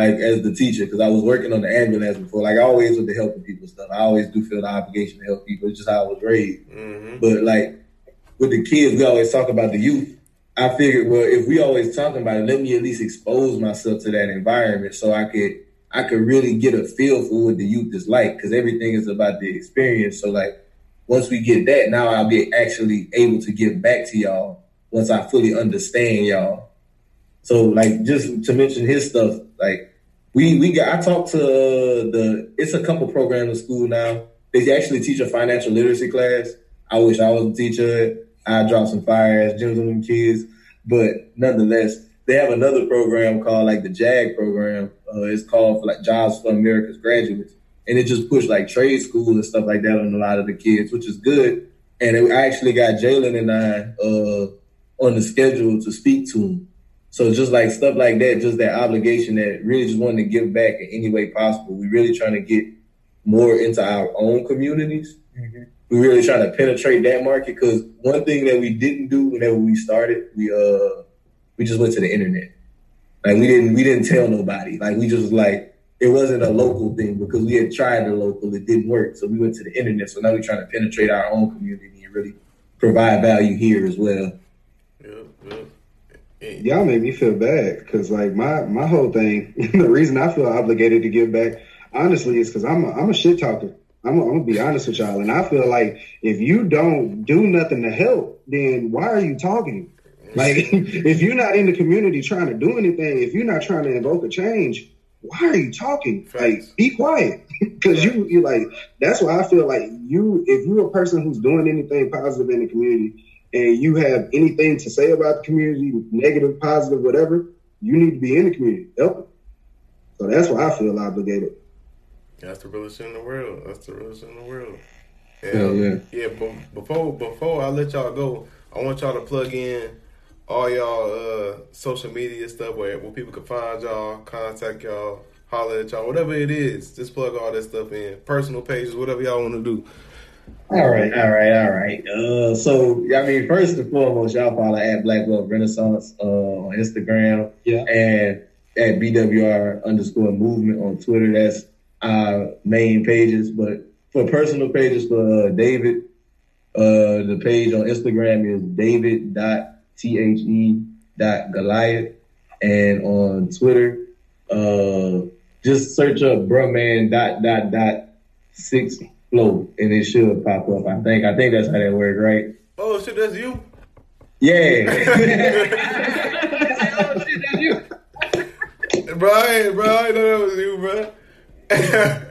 like as the teacher, because I was working on the ambulance before. Like I always with the helping people stuff. I always do feel the obligation to help people. It's just how I was raised. Mm-hmm. But like with the kids, we always talk about the youth. I figured, well, if we always talking about it, let me at least expose myself to that environment so I could I could really get a feel for what the youth is like because everything is about the experience. So like once we get that, now I'll be actually able to give back to y'all once I fully understand y'all. So like just to mention his stuff, like we we got I talked to the it's a couple programs in school now. They actually teach a financial literacy class. I wish I was a teacher. I drop some fire ass gems on them kids, but nonetheless, they have another program called like the JAG program. Uh, it's called for like Jobs for America's Graduates, and it just pushed like trade schools and stuff like that on a lot of the kids, which is good. And it, I actually got Jalen and I uh, on the schedule to speak to them. So just like stuff like that, just that obligation that really just wanting to give back in any way possible. We really trying to get more into our own communities. We really trying to penetrate that market because one thing that we didn't do whenever we started, we uh we just went to the internet. Like we didn't we didn't tell nobody. Like we just like it wasn't a local thing because we had tried the local, it didn't work. So we went to the internet. So now we're trying to penetrate our own community and really provide value here as well. Yep, yep. Y'all make me feel bad because like my my whole thing, *laughs* the reason I feel obligated to give back, honestly, is because I'm a, I'm a shit talker. I'm, I'm gonna be honest with y'all, and I feel like if you don't do nothing to help, then why are you talking? Like, *laughs* if you're not in the community trying to do anything, if you're not trying to invoke a change, why are you talking? Like, be quiet, *laughs* because you you like. That's why I feel like you, if you're a person who's doing anything positive in the community, and you have anything to say about the community, negative, positive, whatever, you need to be in the community, help. Them. So that's why I feel obligated. That's the realest shit in the world. That's the realest shit in the world. Hell yeah. Yeah, but before before I let y'all go, I want y'all to plug in all y'all uh, social media stuff where, where people can find y'all, contact y'all, holler at y'all, whatever it is. Just plug all that stuff in. Personal pages, whatever y'all want to do. All right, all right, all right. Uh, so I mean, first and foremost, y'all follow at Black Renaissance uh, on Instagram, Yeah. and at BWR underscore movement on Twitter. That's our main pages. But for personal pages for uh, David, uh, the page on Instagram is david.the.goliath. And on Twitter, uh, just search up bruhman dot dot dot six flow and it should pop up. I think I think that's how that works, right? Oh shit, that's you. Yeah. Brian, *laughs* bro, I know that was you, bro.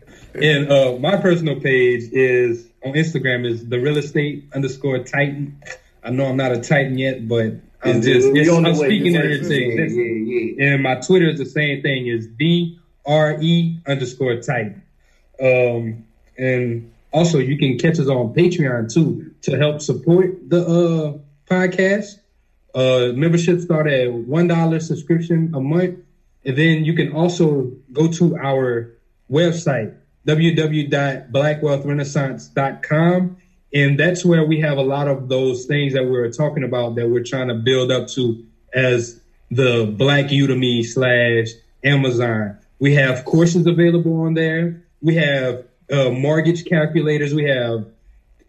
*laughs* And uh, my personal page is on Instagram is the real estate underscore titan. I know I'm not a titan yet, but I'm It's- just it's, I'm speaking to yeah, yeah, yeah. And my Twitter is the same thing is D R E underscore titan. Um, and also you can catch us on Patreon too to help support the uh, podcast. Uh, membership start at one dollar subscription a month, and then you can also go to our website www.blackwealthrenaissance.com, and that's where we have a lot of those things that we were talking about that we're trying to build up to as the Black Udemy slash Amazon. We have courses available on there. We have uh, mortgage calculators. We have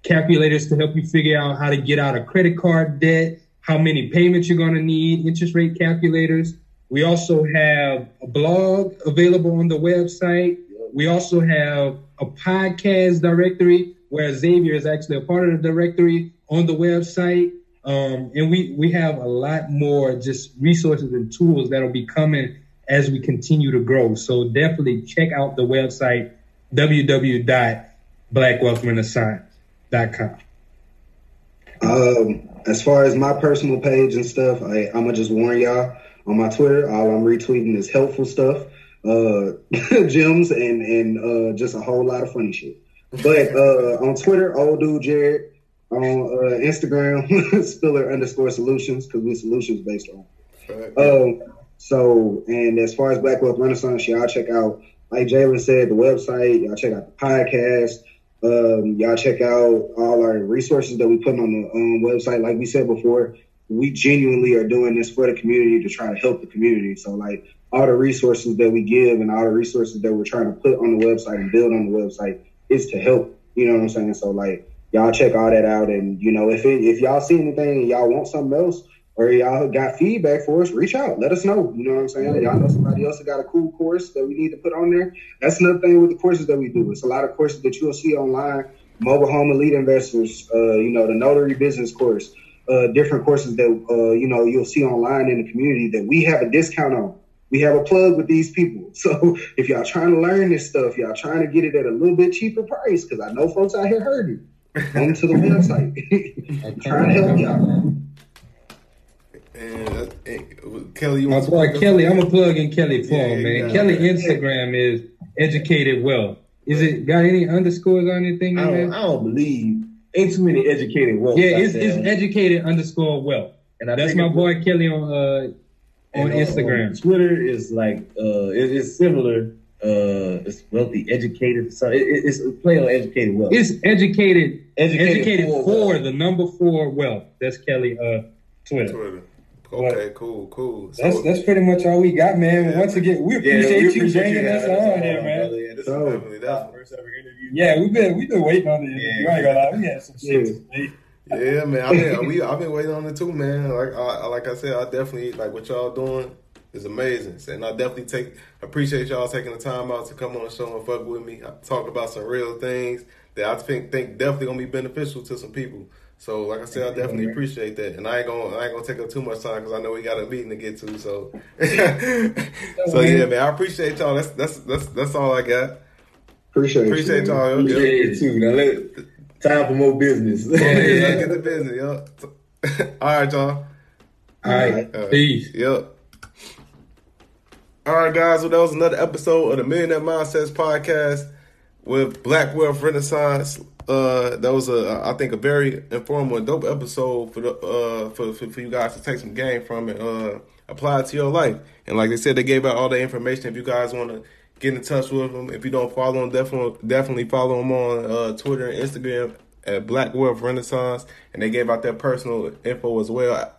calculators to help you figure out how to get out of credit card debt, how many payments you're going to need, interest rate calculators. We also have a blog available on the website. We also have a podcast directory where Xavier is actually a part of the directory on the website. Um, and we, we have a lot more just resources and tools that'll be coming as we continue to grow. So definitely check out the website, www.blackwealthrenaissance.com. Um, as far as my personal page and stuff, I, I'm gonna just warn y'all on my Twitter. All I'm retweeting is helpful stuff, uh, *laughs* gems, and and uh, just a whole lot of funny shit. But uh, on Twitter, old dude Jared. On uh, Instagram, *laughs* Spiller underscore solutions because we're solutions based on. Um, so, and as far as Black Wealth Renaissance, y'all check out, like Jalen said, the website. Y'all check out the podcast. Um, y'all check out all our resources that we put on the um, website. Like we said before, we genuinely are doing this for the community to try to help the community. So, like all the resources that we give and all the resources that we're trying to put on the website and build on the website is to help. You know what I'm saying? So, like y'all check all that out, and you know if it, if y'all see anything and y'all want something else or y'all got feedback for us, reach out. Let us know. You know what I'm saying? Y'all know somebody else that got a cool course that we need to put on there. That's another thing with the courses that we do. It's a lot of courses that you'll see online. Mobile home elite investors, uh, you know, the notary business course, uh, different courses that uh, you know you'll see online in the community that we have a discount on. We have a plug with these people. *laughs* So if y'all trying to learn this stuff, y'all trying to get it at a little bit cheaper price, because I know folks out here hurting. Come to the website. *laughs* Trying to help y'all. And, uh, Kelly, you My boy? Kelly, I'm gonna plug in Kelly for Yeah, him, man. yeah. Kelly Instagram is educated wealth. Is it got any underscores on anything I don't. I don't believe ain't too many educated wealth. Yeah, it's, it's educated underscore wealth. and I That's my it- boy Kelly on uh on and Instagram. Twitter is like uh, it, it's similar. Uh, it's wealthy, educated. So it, it, it's a play on educated wealth. It's educated Educated educated, for for, wealth. the number four wealth. That's Kelly uh Twitter. Twitter. Okay, cool, cool. So, That's that's pretty much all we got, man. Yeah. Once again, we Yeah, appreciate, you appreciate bringing us on here, man. brother. Yeah, this So- is definitely, definitely. first ever interview. Yeah, we've been we've been waiting on the interview. I ain't gonna lie, we had some shit. Yeah, man. I mean, we *laughs* I've been waiting on it too, man. Like I like I said, I definitely like what y'all doing. is amazing. And I definitely take appreciate y'all taking the time out to come on the show and fuck with me. I talk about some real things that I think think definitely gonna be beneficial to some people. So, like I said, I definitely appreciate that, and I ain't gonna I ain't gonna take up too much time because I know we got a meeting to get to. So, *laughs* so yeah, man, I appreciate y'all. That's that's that's that's all I got. Appreciate, Appreciate you, y'all. Appreciate it too. Now let time for more business. Yeah, get *laughs* the business, yo. *laughs* All right, y'all. All right. Uh, Peace. Yep. All right, guys. Well, that was another episode of the Millionaire Mindsets podcast with Black Wealth Renaissance. Uh, that was a, I think, a very informative, and dope episode for the uh for, for, for you guys to take some game from and uh apply it to your life. And like they said, they gave out all the information. If you guys want to get in touch with them, if you don't follow them, definitely definitely follow them on uh, Twitter and Instagram at Black Wealth Renaissance. And they gave out their personal info as well.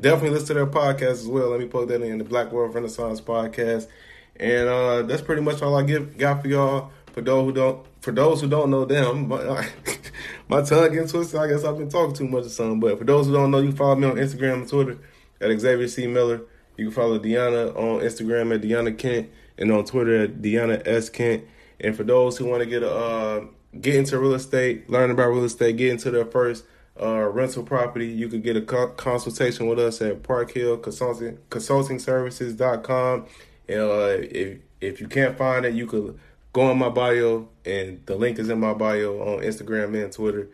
Definitely listen to their podcast as well. Let me plug that in the Black Wealth Renaissance podcast. And uh, that's pretty much all I give got for y'all. For those who don't, for those who don't know them, my, *laughs* my tongue getting twisted. I guess I've been talking too much or something. But for those who don't know, you follow me on Instagram and Twitter at Xavier C Miller. You can follow Deanna on Instagram at Deanna Kent and on Twitter at Deanna S Kent. And for those who want to get a uh, get into real estate, learn about real estate, get into their first uh, rental property, you can get a co- consultation with us at Park Hill Consulting Consulting Services.com. And uh, if if you can't find it, you could go in my bio, and the link is in my bio on Instagram and Twitter.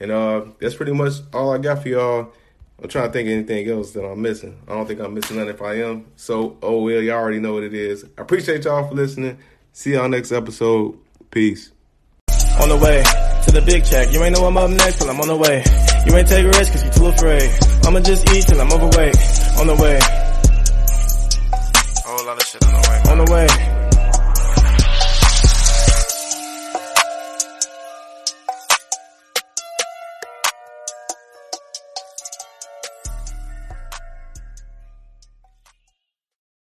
And uh, that's pretty much all I got for y'all. I'm trying to think of anything else that I'm missing. I don't think I'm missing nothing if I am. So, oh well, y'all already know what it is. I appreciate y'all for listening. See y'all next episode. Peace. On the way to the big check. You ain't know I'm up next till I'm on the way. You ain't take risks cause you too afraid. I'ma just eat till I'm overweight. On the way. Whole lot of shit on the way. On the way.